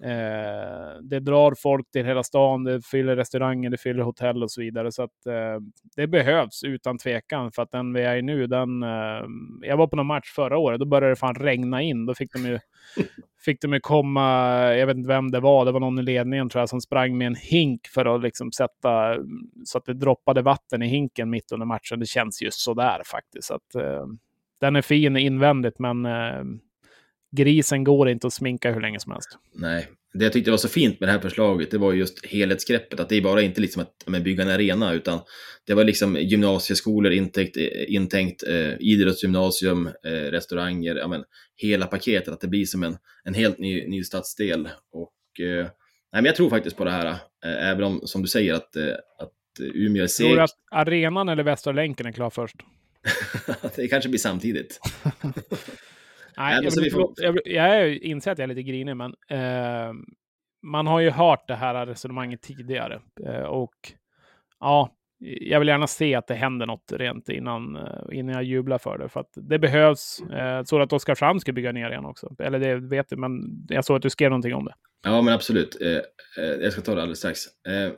Eh, det drar folk till hela stan, det fyller restauranger, det fyller hotell och så vidare. Så att eh, det behövs utan tvekan för att den vi är i nu, den... Eh, jag var på någon match förra året, då började det fan regna in. Då fick de ju, fick de ju komma, jag vet inte vem det var, det var någon i ledningen tror jag som sprang med en hink för att liksom sätta så att det droppade vatten i hinken mitt under matchen. Det känns just sådär faktiskt. Så att, eh, den är fin invändigt, men eh, grisen går inte att sminka hur länge som helst.
Nej, det jag tyckte var så fint med det här förslaget, det var just helhetsgreppet. Att det är bara inte liksom att men, bygga en arena, utan det var liksom gymnasieskolor intänkt, intänkt eh, idrottsgymnasium, eh, restauranger, ja, men, hela paketet. Att det blir som en, en helt ny, ny stadsdel. Och, eh, nej, men jag tror faktiskt på det här, eh, även om, som du säger, att, eh, att Umeå är
Tror du att arenan eller Västra länken är klar först?
det kanske blir samtidigt.
Nej,
men
jag,
får-
jag, jag inser att jag är lite grinig, men eh, man har ju hört det här resonemanget tidigare. Eh, och ja, jag vill gärna se att det händer något rent innan, eh, innan jag jublar för det. För att det behövs. Eh, så att Oskarshamn ska bygga ner igen också. Eller det vet du, men jag såg att du skrev någonting om det.
Ja, men absolut. Eh, eh, jag ska ta det alldeles strax. Eh,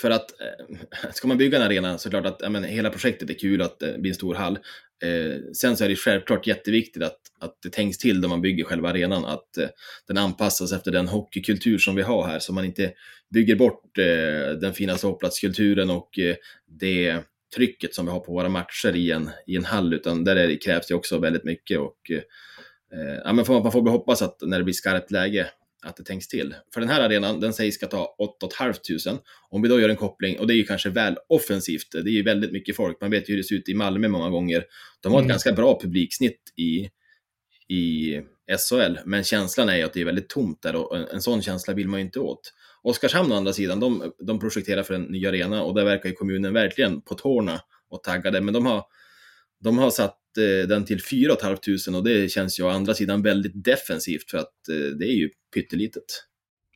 för att ska man bygga en arena så är det klart att ja, men, hela projektet är kul att det blir en stor hall. Eh, sen så är det självklart jätteviktigt att, att det tänks till när man bygger själva arenan, att eh, den anpassas efter den hockeykultur som vi har här, så man inte bygger bort eh, den fina ståplatskulturen och eh, det trycket som vi har på våra matcher i en, i en hall, utan där är, krävs det också väldigt mycket. Och, eh, ja, men får, man får väl hoppas att när det blir skarpt läge att det tänks till. För den här arenan, den sägs ska ta 8 500. Om vi då gör en koppling, och det är ju kanske väl offensivt, det är ju väldigt mycket folk, man vet ju hur det ser ut i Malmö många gånger. De har ett
Mm.
ganska bra publiksnitt i, i SHL, men känslan är ju att det är väldigt tomt där och en, en sån känsla vill man ju inte åt. Oskarshamn å andra sidan, de, de projekterar för en ny arena och där verkar ju kommunen verkligen på tårna och taggade, men de har, de har satt den till 4 500 och det känns ju å andra sidan väldigt defensivt för att eh, det är ju pyttelitet.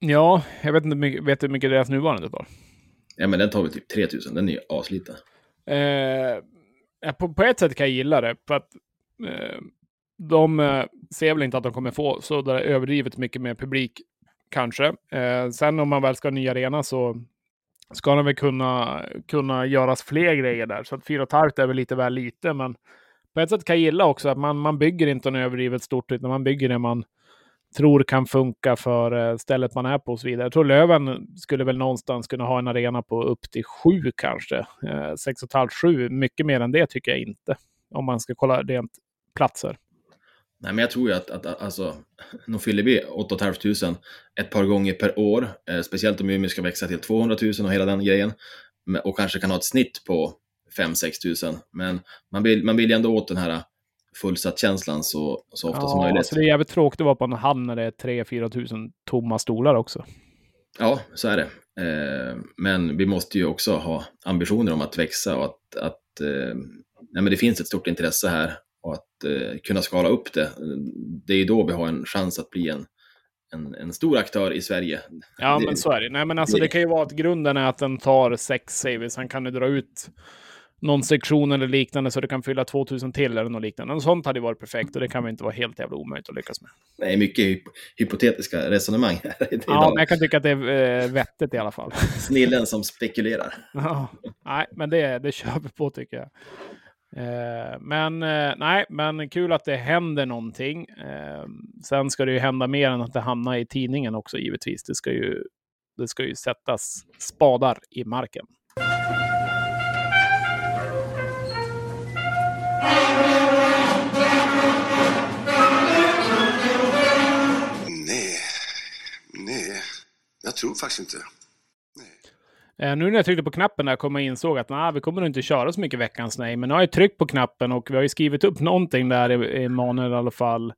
Ja, jag vet inte mycket, vet hur mycket deras nuvarande tar.
Ja, men den tar väl typ 3000, den är ju asliten.
Eh, på, på ett sätt kan jag gilla det, för att eh, de eh, ser väl inte att de kommer få så där överdrivet mycket mer publik, kanske. Eh, sen om man väl ska ha ny arena så ska de väl kunna, kunna göras fler grejer där. Så att 4 500 är väl lite väl lite, men på ett sätt kan jag gilla också att man, man bygger inte något överdrivet stort, utan man bygger det man tror kan funka för eh, stället man är på och så vidare. Jag tror Löven skulle väl någonstans kunna ha en arena på upp till sju kanske. Eh, sex och ett halvt, sju. Mycket mer än det tycker jag inte. Om man ska kolla rent platser.
Nej, men jag tror ju att, att alltså, nog fyller vi 8 500 ett par gånger per år, eh, speciellt om Umeå ska växa till 200 000 och hela den grejen, och kanske kan ha ett snitt på 5-6 000. Men man vill, man vill ju ändå åt den här fullsatt-känslan så, så ofta som
Ja,
möjligt.
alltså det är jävligt tråkigt att vara på en hall när det är 3-4 tusen tomma stolar också.
Ja, så är det. Eh, men vi måste ju också ha ambitioner om att växa och att, att eh, nej, men det finns ett stort intresse här och att eh, kunna skala upp det. Det är ju då vi har en chans att bli en, en, en stor aktör i Sverige.
Ja,
Det-
men så är det. Nej, men alltså
det-
kan ju vara att grunden är att den tar sex vi. Sen kan du dra ut någon sektion eller liknande så du kan fylla 2000 till eller något liknande. Något sånt hade varit perfekt och det kan väl inte vara helt jävla omöjligt att lyckas med.
Nej, mycket hyp hypotetiska resonemang här
Ja, men jag kan tycka att det är eh, vettigt i alla fall.
Snillen som spekulerar.
Ja, nej, men det, det kör vi på tycker jag. Eh, men eh, nej, men kul att det händer någonting. Eh, sen ska det ju hända mer än att det hamnar i tidningen också givetvis. Det ska ju, det ska ju sättas spadar i marken.
Tror faktiskt inte.
Eh, nu när jag tryckte på knappen där kom jag insåg att nej, vi kommer nog inte köra så mycket veckans nej. Men nu har jag tryckt på knappen och vi har ju skrivit upp någonting där i, i manuel i alla fall.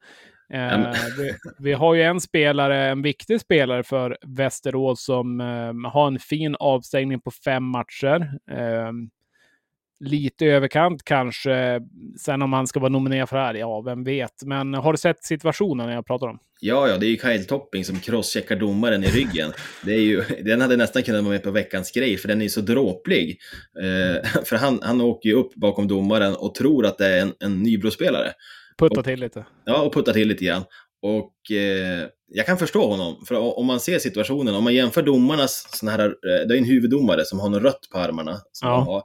Eh, vi, vi har ju en spelare, en viktig spelare för Västerås som eh, har en fin avstängning på fem matcher. Eh, lite överkant kanske. Sen om han ska vara nominerad för det här, ja, vem vet. Men har du sett situationen jag pratar om?
Ja, ja, det är ju Kyle Topping som crosscheckar domaren i ryggen. Det är ju, den hade nästan kunnat vara med på veckans grej, för den är ju så dråplig. Eh, för han, han åker ju upp bakom domaren och tror att det är en, en Nybrospelare.
Putta
Och-
till lite.
Ja, och puttar till lite grann. Och eh, jag kan förstå honom, för om man ser situationen, om man jämför domarnas såna här, eh, det är en huvuddomare som har något rött på armarna. Som
Ja.
har,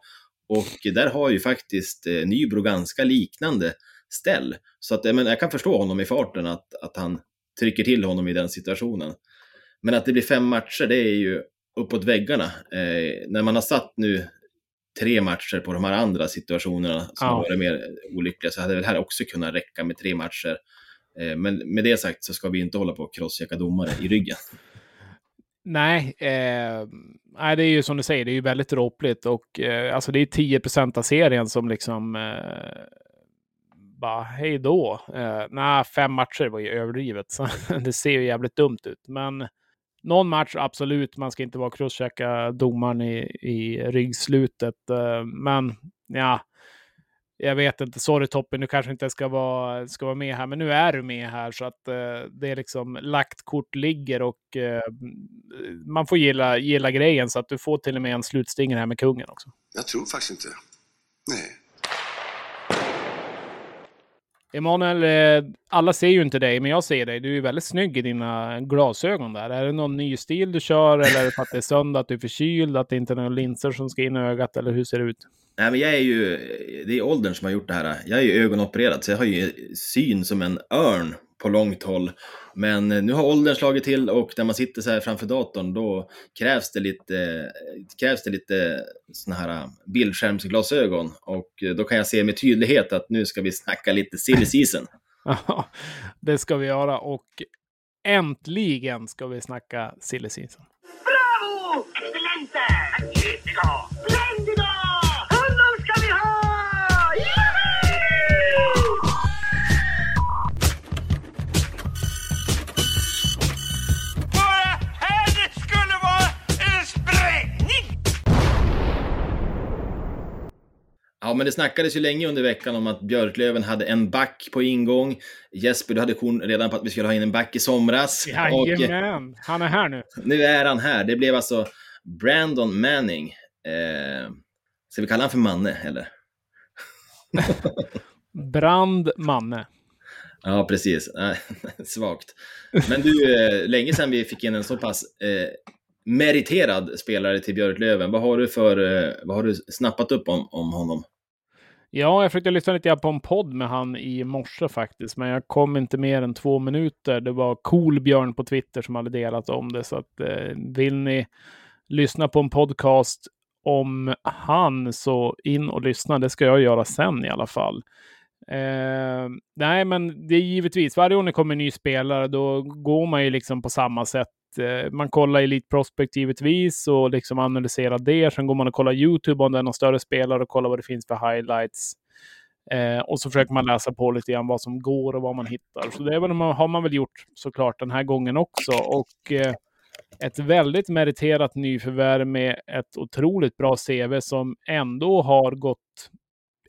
och där har ju faktiskt eh, Nybro ganska liknande ställ. Så att, men jag kan förstå honom i farten, att, att han trycker till honom i den situationen. Men att det blir fem matcher, det är ju uppåt väggarna. Eh, när man har satt nu tre matcher på de här andra situationerna som
Ja.
har varit mer olyckliga så hade väl här också kunnat räcka med tre matcher. Eh, Men med det sagt så ska vi inte hålla på och crosschecka domare i ryggen.
Nej, eh, nej, det är ju som du säger, det är ju väldigt dråpligt och eh, alltså det är 10 av serien som liksom eh, bara hej då. Eh, nej, fem matcher var ju överdrivet, så det ser ju jävligt dumt ut. Men någon match, absolut, man ska inte vara crosschecka domaren i, i ryggslutet. Eh, men ja, jag vet inte, sorry Toppen, du kanske inte ska vara, ska vara med här, men nu är du med här så att eh, det är liksom lagt kort ligger och eh, man får gilla, gilla grejen så att du får till och med en slutstinger här med kungen också.
Jag tror faktiskt inte. Nej.
Emanuel, eh, alla ser ju inte dig, men jag ser dig. Du är väldigt snygg i dina glasögon där. Är det någon ny stil du kör eller är det för att det är söndag, att du är förkyld, att det inte är några linser som ska in i ögat eller hur ser det ut?
Nej, men jag är ju, det är åldern som har gjort det här. Jag är ju ögonopererad, så jag har ju syn som en örn på långt håll. Men nu har åldern slagit till och när man sitter så här framför datorn då krävs det lite, krävs det lite såna här bildskärmsglasögon. Och då kan jag se med tydlighet att nu ska vi snacka lite silly season.
Ja, det ska vi göra och äntligen ska vi snacka silly season.
Bravo! Excelente! Magnifico!
Ja, men det snackades ju länge under veckan om att Björklöven hade en back på ingång. Jesper, du hade korn redan på att vi skulle ha in en back i somras. Och eh,
Jajamän, han är här nu.
nu är han här. Det blev alltså Brandon Manning. Eh, ska vi kalla honom för Manne, eller?
Brand Manne.
Ja, precis. Nej, Svagt. Men du, eh, länge sedan vi fick in en så pass eh, meriterad spelare till Björklöven. Vad har du för, eh, vad har du snappat upp om, om honom?
Ja, jag försökte lyssna lite på en podd med han i morse faktiskt, men jag kom inte mer än två minuter. Det var Coolbjörn på Twitter som hade delat om det, så att eh, vill ni lyssna på en podcast om han så in och lyssna. Det ska jag göra sen i alla fall. Eh, nej, men det är givetvis varje gång det kommer en ny spelare, då går man ju liksom på samma sätt. Eh, man kollar Elite Prospect givetvis och liksom analyserar det. Sen går man och kollar YouTube om det är någon större spelare och kollar vad det finns för highlights. Eh, och så försöker man läsa på lite grann vad som går och vad man hittar. Så det är väl, har man väl gjort såklart den här gången också. Och eh, ett väldigt meriterat nyförvärv med ett otroligt bra CV som ändå har gått...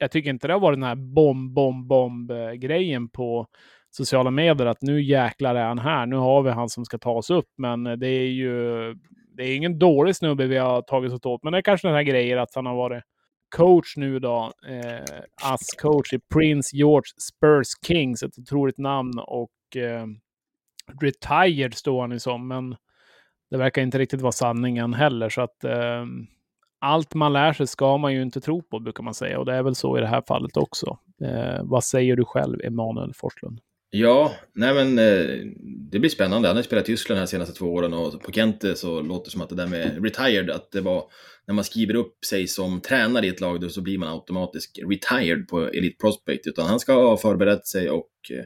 Jag tycker inte det har varit den här bomb, eh, bomb, bomb-grejen på sociala medier att nu jäklar är han här. Nu har vi han som ska ta oss upp. Men eh, det är ju det är ingen dålig snubbe vi har tagit oss åt. Men det är kanske den här grejen att han har varit coach nu då, eh, as coach i Prince George Spurs Kings, ett otroligt namn och eh, retired står han ju som, men det verkar inte riktigt vara sanningen heller, så att eh, allt man lär sig ska man ju inte tro på, brukar man säga, och det är väl så i det här fallet också. Eh, vad säger du själv, Emanuel Forslund?
Ja, nej men eh, det blir spännande. Han har spelat i Tyskland de senaste två åren och på Kente så låter det som att det där med retired, att det var när man skriver upp sig som tränare i ett lag då så blir man automatiskt retired på Elite Prospect, utan han ska ha förberett sig och eh,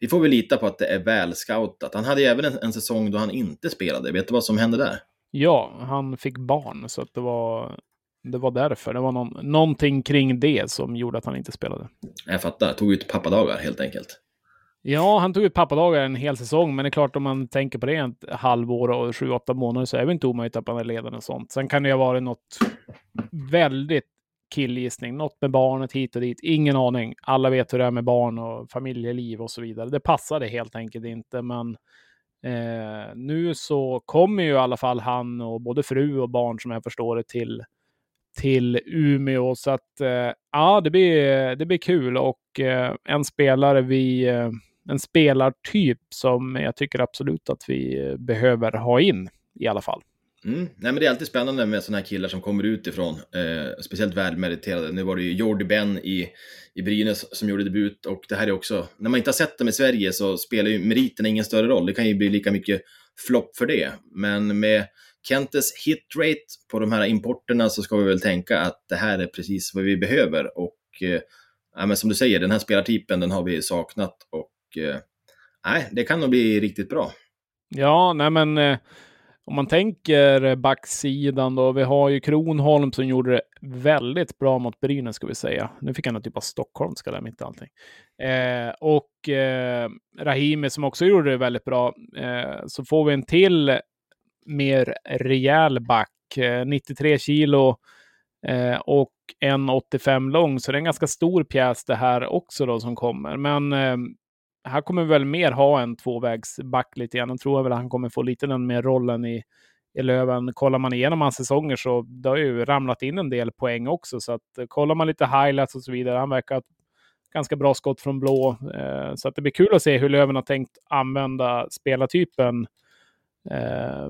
vi får väl lita på att det är väl scoutat. Han hade ju även en, en säsong då han inte spelade. Vet du vad som hände där?
Ja, han fick barn, så att det var det var därför. Det var någon, någonting kring det som gjorde att han inte spelade.
Jag fattar. Tog ut pappadagar helt enkelt.
Ja, han tog ut pappadagar en hel säsong, men det är klart om man tänker på det ett halvår och sju, åtta månader så är det inte omöjligt att man är ledande och sånt. Sen kan det ju ha varit något väldigt killgissning, något med barnet hit och dit, ingen aning. Alla vet hur det är med barn och familjeliv och så vidare. Det passade helt enkelt inte, men eh, nu så kommer ju i alla fall han och både fru och barn som jag förstår det till till Umeå. Så att eh, ja, det blir, det blir kul och eh, en spelare vi, eh, en spelartyp som jag tycker absolut att vi behöver ha in i alla fall.
Mm. Nej, men det är alltid spännande med sådana här killar som kommer utifrån, eh, speciellt välmeriterade. Nu var det ju Jordi Ben i, i Brynäs som gjorde debut och det här är också, när man inte har sett dem i Sverige så spelar ju meriterna ingen större roll. Det kan ju bli lika mycket flopp för det. Men med Kentes hitrate på de här importerna så ska vi väl tänka att det här är precis vad vi behöver. Och eh, ja, men som du säger, den här spelartypen den har vi saknat och Eh, nej, det kan nog bli riktigt bra.
Ja, nej men eh, om man tänker backsidan då. Vi har ju Kronholm som gjorde det väldigt bra mot Brynäs ska vi säga. Nu fick han en typ av stockholmska där mitt i allting. Eh, och eh, Rahimi som också gjorde det väldigt bra. Eh, så får vi en till mer rejäl back. Eh, 93 kilo eh, och 1,85 lång, så det är en ganska stor pjäs det här också då som kommer. Men här kommer vi väl mer ha en tvåvägsback lite grann. Jag tror väl att han kommer få lite den mer rollen i, i Löven. Kollar man igenom hans säsonger så det har ju ramlat in en del poäng också. Så att eh, kollar man lite highlights och så vidare, han verkar ha ganska bra skott från blå. Eh, så att det blir kul att se hur Löven har tänkt använda spelartypen eh,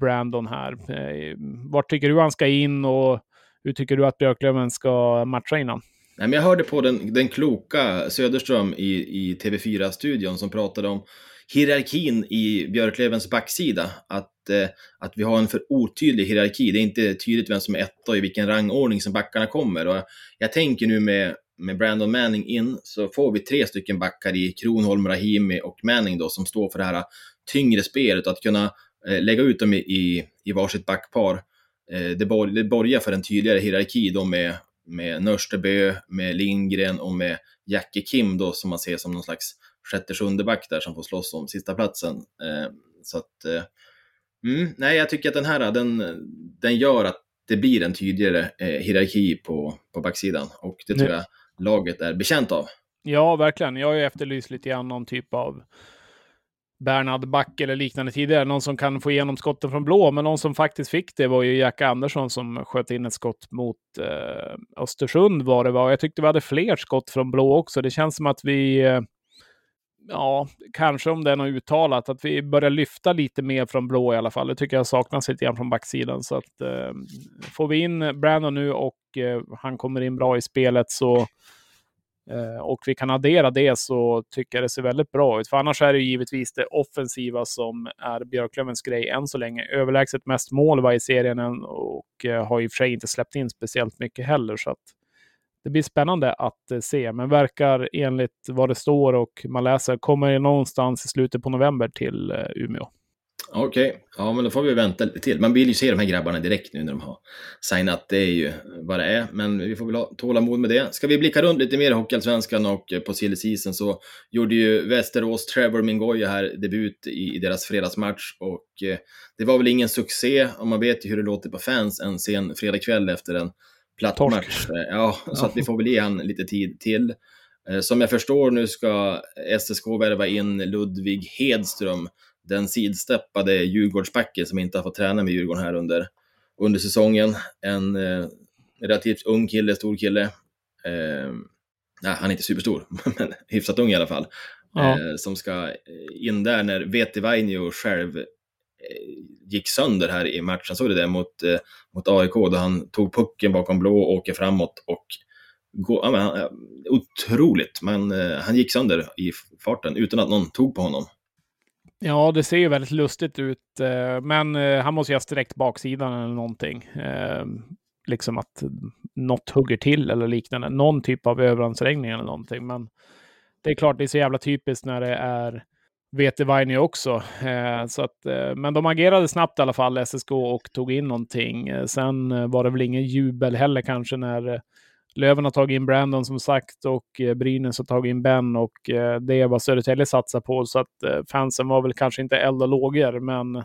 Brandon här. Eh, vart tycker du han ska in och hur tycker du att Björklöven ska matcha innan?
Nej, men jag hörde på den, den kloka Söderström i, i TV4-studion som pratade om hierarkin i Björklövens backsida. Att, eh, att vi har en för otydlig hierarki. Det är inte tydligt vem som är etta och i vilken rangordning som backarna kommer. Och jag tänker nu med, med Brandon Manning in så får vi tre stycken backar i Kronholm, Rahimi och Manning då som står för det här eh, tyngre spelet. Att kunna eh, lägga ut dem i, i, i varsitt backpar. Eh, det, bor, det borgar för en tydligare hierarki då med, med Nörstebö, med Lindgren och med Jackie Kim då som man ser som någon slags sjätte, sjunde back där som får slåss om sista platsen. Eh, så att, eh, mm, nej, jag tycker att den här, den, den gör att det blir en tydligare eh, hierarki på, på backsidan och det tror jag laget är bekänt av.
Ja, verkligen. Jag har ju efterlyst lite grann någon typ av Bernhard Back eller liknande tidigare. Någon som kan få igenom skotten från blå, men någon som faktiskt fick det var ju Jack Andersson som sköt in ett skott mot eh, Östersund var det var. Jag tyckte vi hade fler skott från blå också. Det känns som att vi, eh, ja, kanske om det är något uttalat, att vi börjar lyfta lite mer från blå i alla fall. Det tycker jag saknas lite grann från backsidan. Så att eh, får vi in Brandon nu och eh, han kommer in bra i spelet så Eh, och vi kan addera det så tycker jag det ser väldigt bra ut. För annars är det givetvis det offensiva som är Björklövens grej än så länge. Överlägset mest mål var i serien och eh, har i och för sig inte släppt in speciellt mycket heller. Så att det blir spännande att eh, se, men verkar enligt vad det står och man läser kommer någonstans i slutet på november till Umeå.
Okej, okay. ja men då får vi vänta lite till. Man vill ju se de här grabbarna direkt nu när de har signat. Det är ju vad det är, men vi får väl ha tålamod med det. Ska vi blicka runt lite mer i Hockeyallsvenskan och på silly season så gjorde ju Västerås Trevor Mingoya här debut i, i deras fredagsmatch och eh, det var väl ingen succé och man vet ju hur det låter på fans en sen fredagkväll efter en platt Torsk. match. Eh, ja, så att vi får väl ge han lite tid till. Eh, som jag förstår nu ska SSK värva in Ludvig Hedström den sidsteppade Djurgårdsbacken som inte har fått träna med Djurgården här under, under säsongen. En eh, relativt ung kille, stor kille. Eh, nej, han är inte superstor, men hyfsat ung i alla fall.
Ja.
Eh, som ska in där när Vetivainio själv eh, gick sönder här i matchen. Såg du det mot, eh, mot AIK då han tog pucken bakom blå och åker framåt och går, ja, men, han- otroligt. Men eh, han gick sönder i farten utan att någon tog på honom.
Ja, det ser ju väldigt lustigt ut. Eh, men eh, han måste ju ha sträckt baksidan eller någonting. Eh, liksom att något hugger till eller liknande. Någon typ av överansträngning eller någonting. Men det är klart, det är så jävla typiskt när det är Vetevaini också. Så att, men de agerade snabbt i alla fall, SSK, och tog in någonting. Sen var det väl ingen jubel heller kanske när Löven har tagit in Brandon som sagt och eh, Brynäs har tagit in Ben och eh, det är vad Södertälje satsar på. Så att eh, fansen var väl kanske inte eld och lågor, men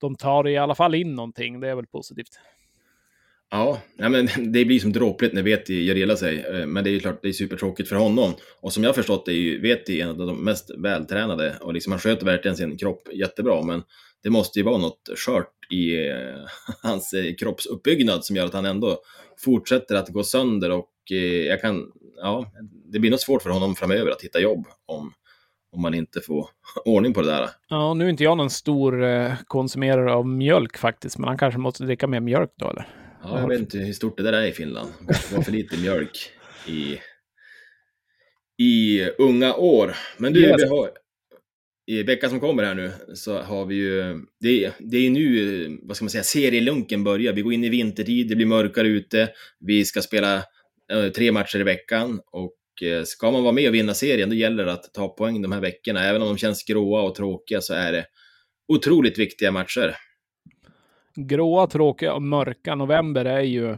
de tar i alla fall in någonting. Det är väl positivt.
Ja, nej, men det blir som dråpligt när Veti gör illa sig. Men det är ju klart, det är supertråkigt för honom. Och som jag har förstått det är ju Veti en av de mest vältränade och liksom han sköter verkligen sin kropp jättebra. Men det måste ju vara något skört i eh, hans eh, kroppsuppbyggnad som gör att han ändå fortsätter att gå sönder och eh, jag kan, ja, det blir nog svårt för honom framöver att hitta jobb om, om man inte får ordning på det där.
Ja, nu är inte jag någon stor konsumerare av mjölk faktiskt, men han kanske måste dricka mer mjölk då, eller?
Ja, jag vet inte hur stort det där är i Finland. Det var för lite mjölk i, i unga år. Men du,
Yes.
vi har, i veckan som kommer här nu så har vi ju, det, det är nu, vad ska man säga, serielunken börjar. Vi går in i vintertid, det blir mörkare ute. Vi ska spela äh, tre matcher i veckan och äh, ska man vara med och vinna serien, då gäller det att ta poäng de här veckorna. Även om de känns gråa och tråkiga så är det otroligt viktiga matcher.
Gråa, tråkiga och mörka november är ju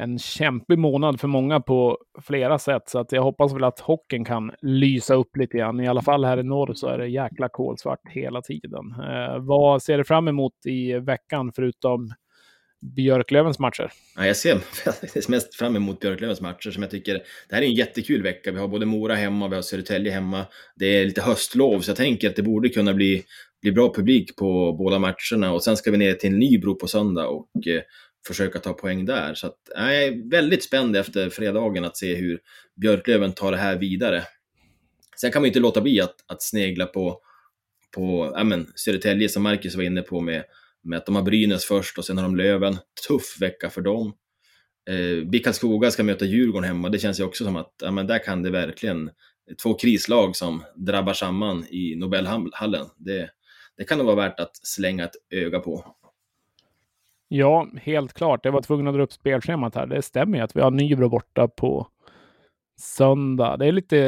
en kämpig månad för många på flera sätt. Så att jag hoppas väl att hockeyn kan lysa upp lite grann. I alla fall här i norr så är det jäkla kolsvart hela tiden. Eh, vad ser du fram emot i veckan förutom Björklövens matcher?
Ja, jag ser faktiskt mest fram emot Björklövens matcher som jag tycker, det här är en jättekul vecka. Vi har både Mora hemma, vi har Södertälje hemma. Det är lite höstlov, så jag tänker att det borde kunna bli, bli bra publik på båda matcherna. Och sen ska vi ner till Nybro på söndag och eh, försöka ta poäng där. Så att, jag är väldigt spänd efter fredagen att se hur Björklöven tar det här vidare. Sen kan man ju inte låta bli att, att snegla på, på ja, men, Södertälje som Marcus var inne på med med att de har Brynäs först och sen har de Löven. Tuff vecka för dem. Eh, BIK Karlskoga ska möta Djurgården hemma. Det känns ju också som att ja, men där kan det verkligen två krislag som drabbar samman i Nobelhallen. Det, det kan nog vara värt att slänga ett öga på.
Ja, helt klart. Jag var tvungen att dra upp spelschemat här. Det stämmer ju att vi har Nybro borta på söndag. Det är lite...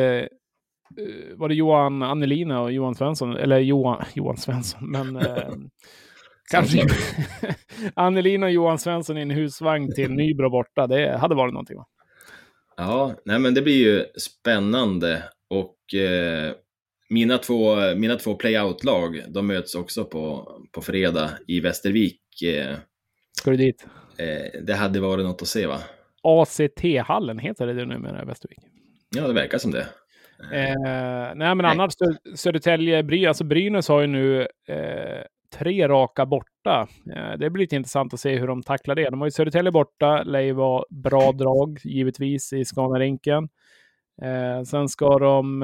eh, Var det Johan Annelina och Johan Svensson? Eller Johan, Johan Svensson, men... Eh, kanske Annelina och Johan Svensson i en husvagn till Nybro borta. Det hade varit någonting, va?
Ja, nej men det blir ju spännande och eh, mina två, mina två play-out-lag, de möts också på, på fredag i Västervik. Eh,
Ska du dit?
eh, det hade varit något att se va?
ACT-hallen heter det numera i Västervik.
Ja, det verkar som det.
Eh, nej, men annars Sö- Södertälje, Bry, alltså Brynäs har ju nu eh, tre raka borta. Eh, det blir lite intressant att se hur de tacklar det. De har ju Södertälje borta, lär ju vara bra drag givetvis i Scanarinken. Eh, sen ska de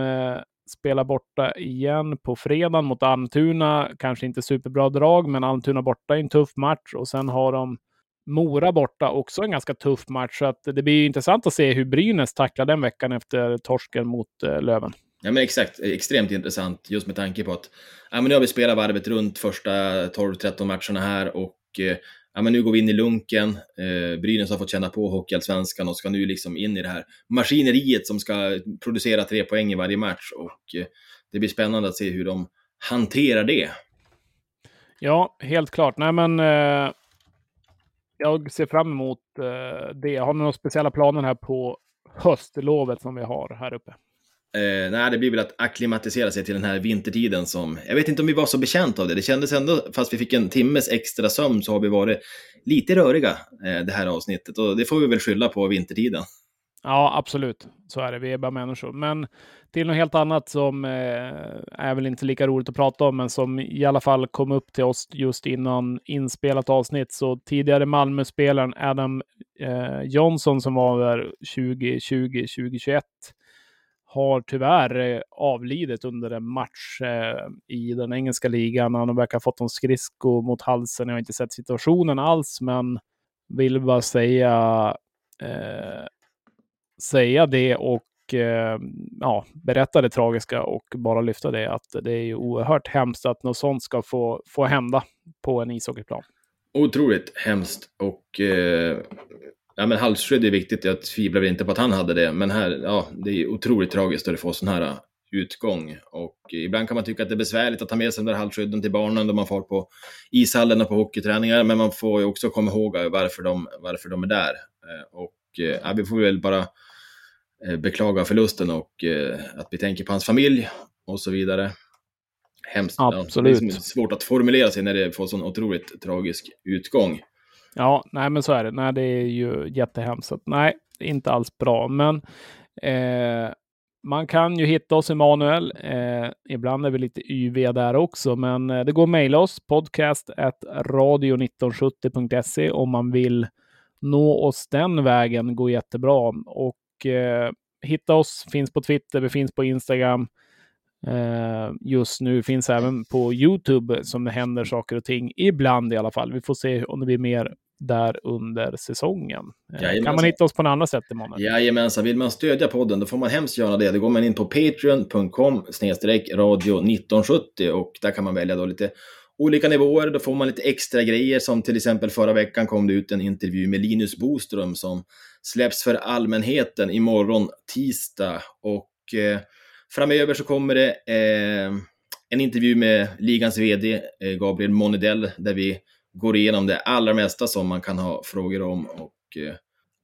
spelar spela borta igen på fredagen mot Almtuna. Kanske inte superbra drag, men Almtuna borta är en tuff match och sen har de Mora borta, också en ganska tuff match. Så att det blir intressant att se hur Brynäs tacklar den veckan efter torsken mot eh, Löven.
Ja men exakt, extremt intressant just med tanke på att ja, men nu har vi spelat varvet runt första 12-13 matcherna här och eh, ja, men nu går vi in i lunken. Eh, Brynäs har fått känna på Hockeyallsvenskan och ska nu liksom in i det här maskineriet som ska producera tre poäng i varje match och eh, det blir spännande att se hur de hanterar det.
Ja, helt klart. Nej, men eh, jag ser fram emot eh, det. Har ni några speciella planer här på höstlovet som vi har här uppe?
Eh, nej, det blir väl att akklimatisera sig till den här vintertiden som... Jag vet inte om vi var så bekänt av det. Det kändes ändå, fast vi fick en timmes extra sömn, så har vi varit lite röriga eh, det här avsnittet. Och det får vi väl skylla på vintertiden.
Ja, absolut. Så är det. Vi är bara människor. Men till något helt annat som eh, är väl inte lika roligt att prata om, men som i alla fall kom upp till oss just innan inspelat avsnitt. Så tidigare Malmö-spelaren Adam eh, Johnson som var där 2020-2021 har tyvärr eh, avlidit under en match eh, i den engelska ligan. Han verkar ha fått en skridsko mot halsen. Jag har inte sett situationen alls, men vill bara säga, eh, säga det och eh, ja, berätta det tragiska och bara lyfta det att det är ju oerhört hemskt att något sånt ska få, få hända på en ishockeyplan.
Otroligt hemskt och eh, ja, men halsskydd är viktigt. Jag tvivlar inte på att han hade det, men här, ja, det är otroligt tragiskt att får sån här uh, utgång. Och ibland kan man tycka att det är besvärligt att ta med sig de där halsskydden till barnen då man får på ishallen och på hockeyträningar, men man får ju också komma ihåg varför de, varför de är där. Eh, och ja, vi får väl bara beklaga förlusten och att vi tänker på hans familj och så vidare. Hemskt.
Absolut.
Ja, det är svårt att formulera sig när det får sån otroligt tragisk utgång.
Ja, nej men så är det. Nej, det är ju jättehemskt. Nej, inte alls bra. Men eh, man kan ju hitta oss Emanuel. Eh, ibland är vi lite yviga där också, men eh, det går att mejla oss podcast radio1970.se om man vill nå oss den vägen. går jättebra. Och eh, hitta oss, finns på Twitter, vi finns på Instagram. Eh, just nu finns även på Youtube som det händer saker och ting, ibland i alla fall. Vi får se om det blir mer där under säsongen. Jajamensan. Kan man hitta oss på något annat sätt imorgon?
Jajamensan, vill man stödja podden då får man hemskt göra det. Då går man in på patreon.com radio 1970 och där kan man välja då lite olika nivåer. Då får man lite extra grejer som till exempel förra veckan kom det ut en intervju med Linus Boström som släpps för allmänheten imorgon tisdag och eh, framöver så kommer det eh, en intervju med ligans vd eh, Gabriel Monedell där vi går igenom det allra mesta som man kan ha frågor om. Och, eh,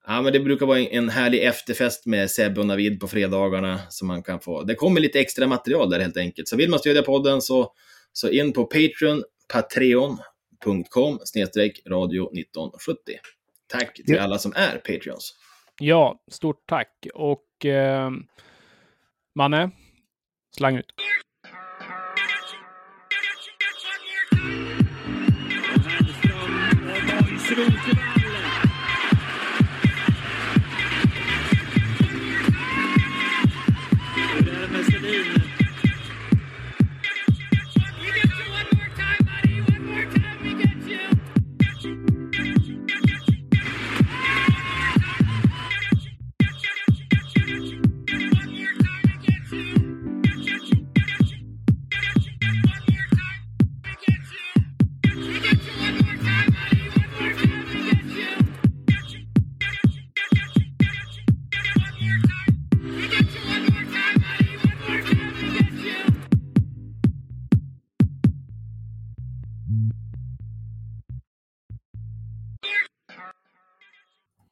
ja, men det brukar vara en härlig efterfest med Sebbe och Navid på fredagarna. som man kan få. Det kommer lite extra material där helt enkelt. Så vill man stödja podden så, så in på Patreon, patreon.com snedstreck radio 1970. Tack till ja. alla som är Patreons.
Ja, stort tack. Och eh, Manne, slang ut. International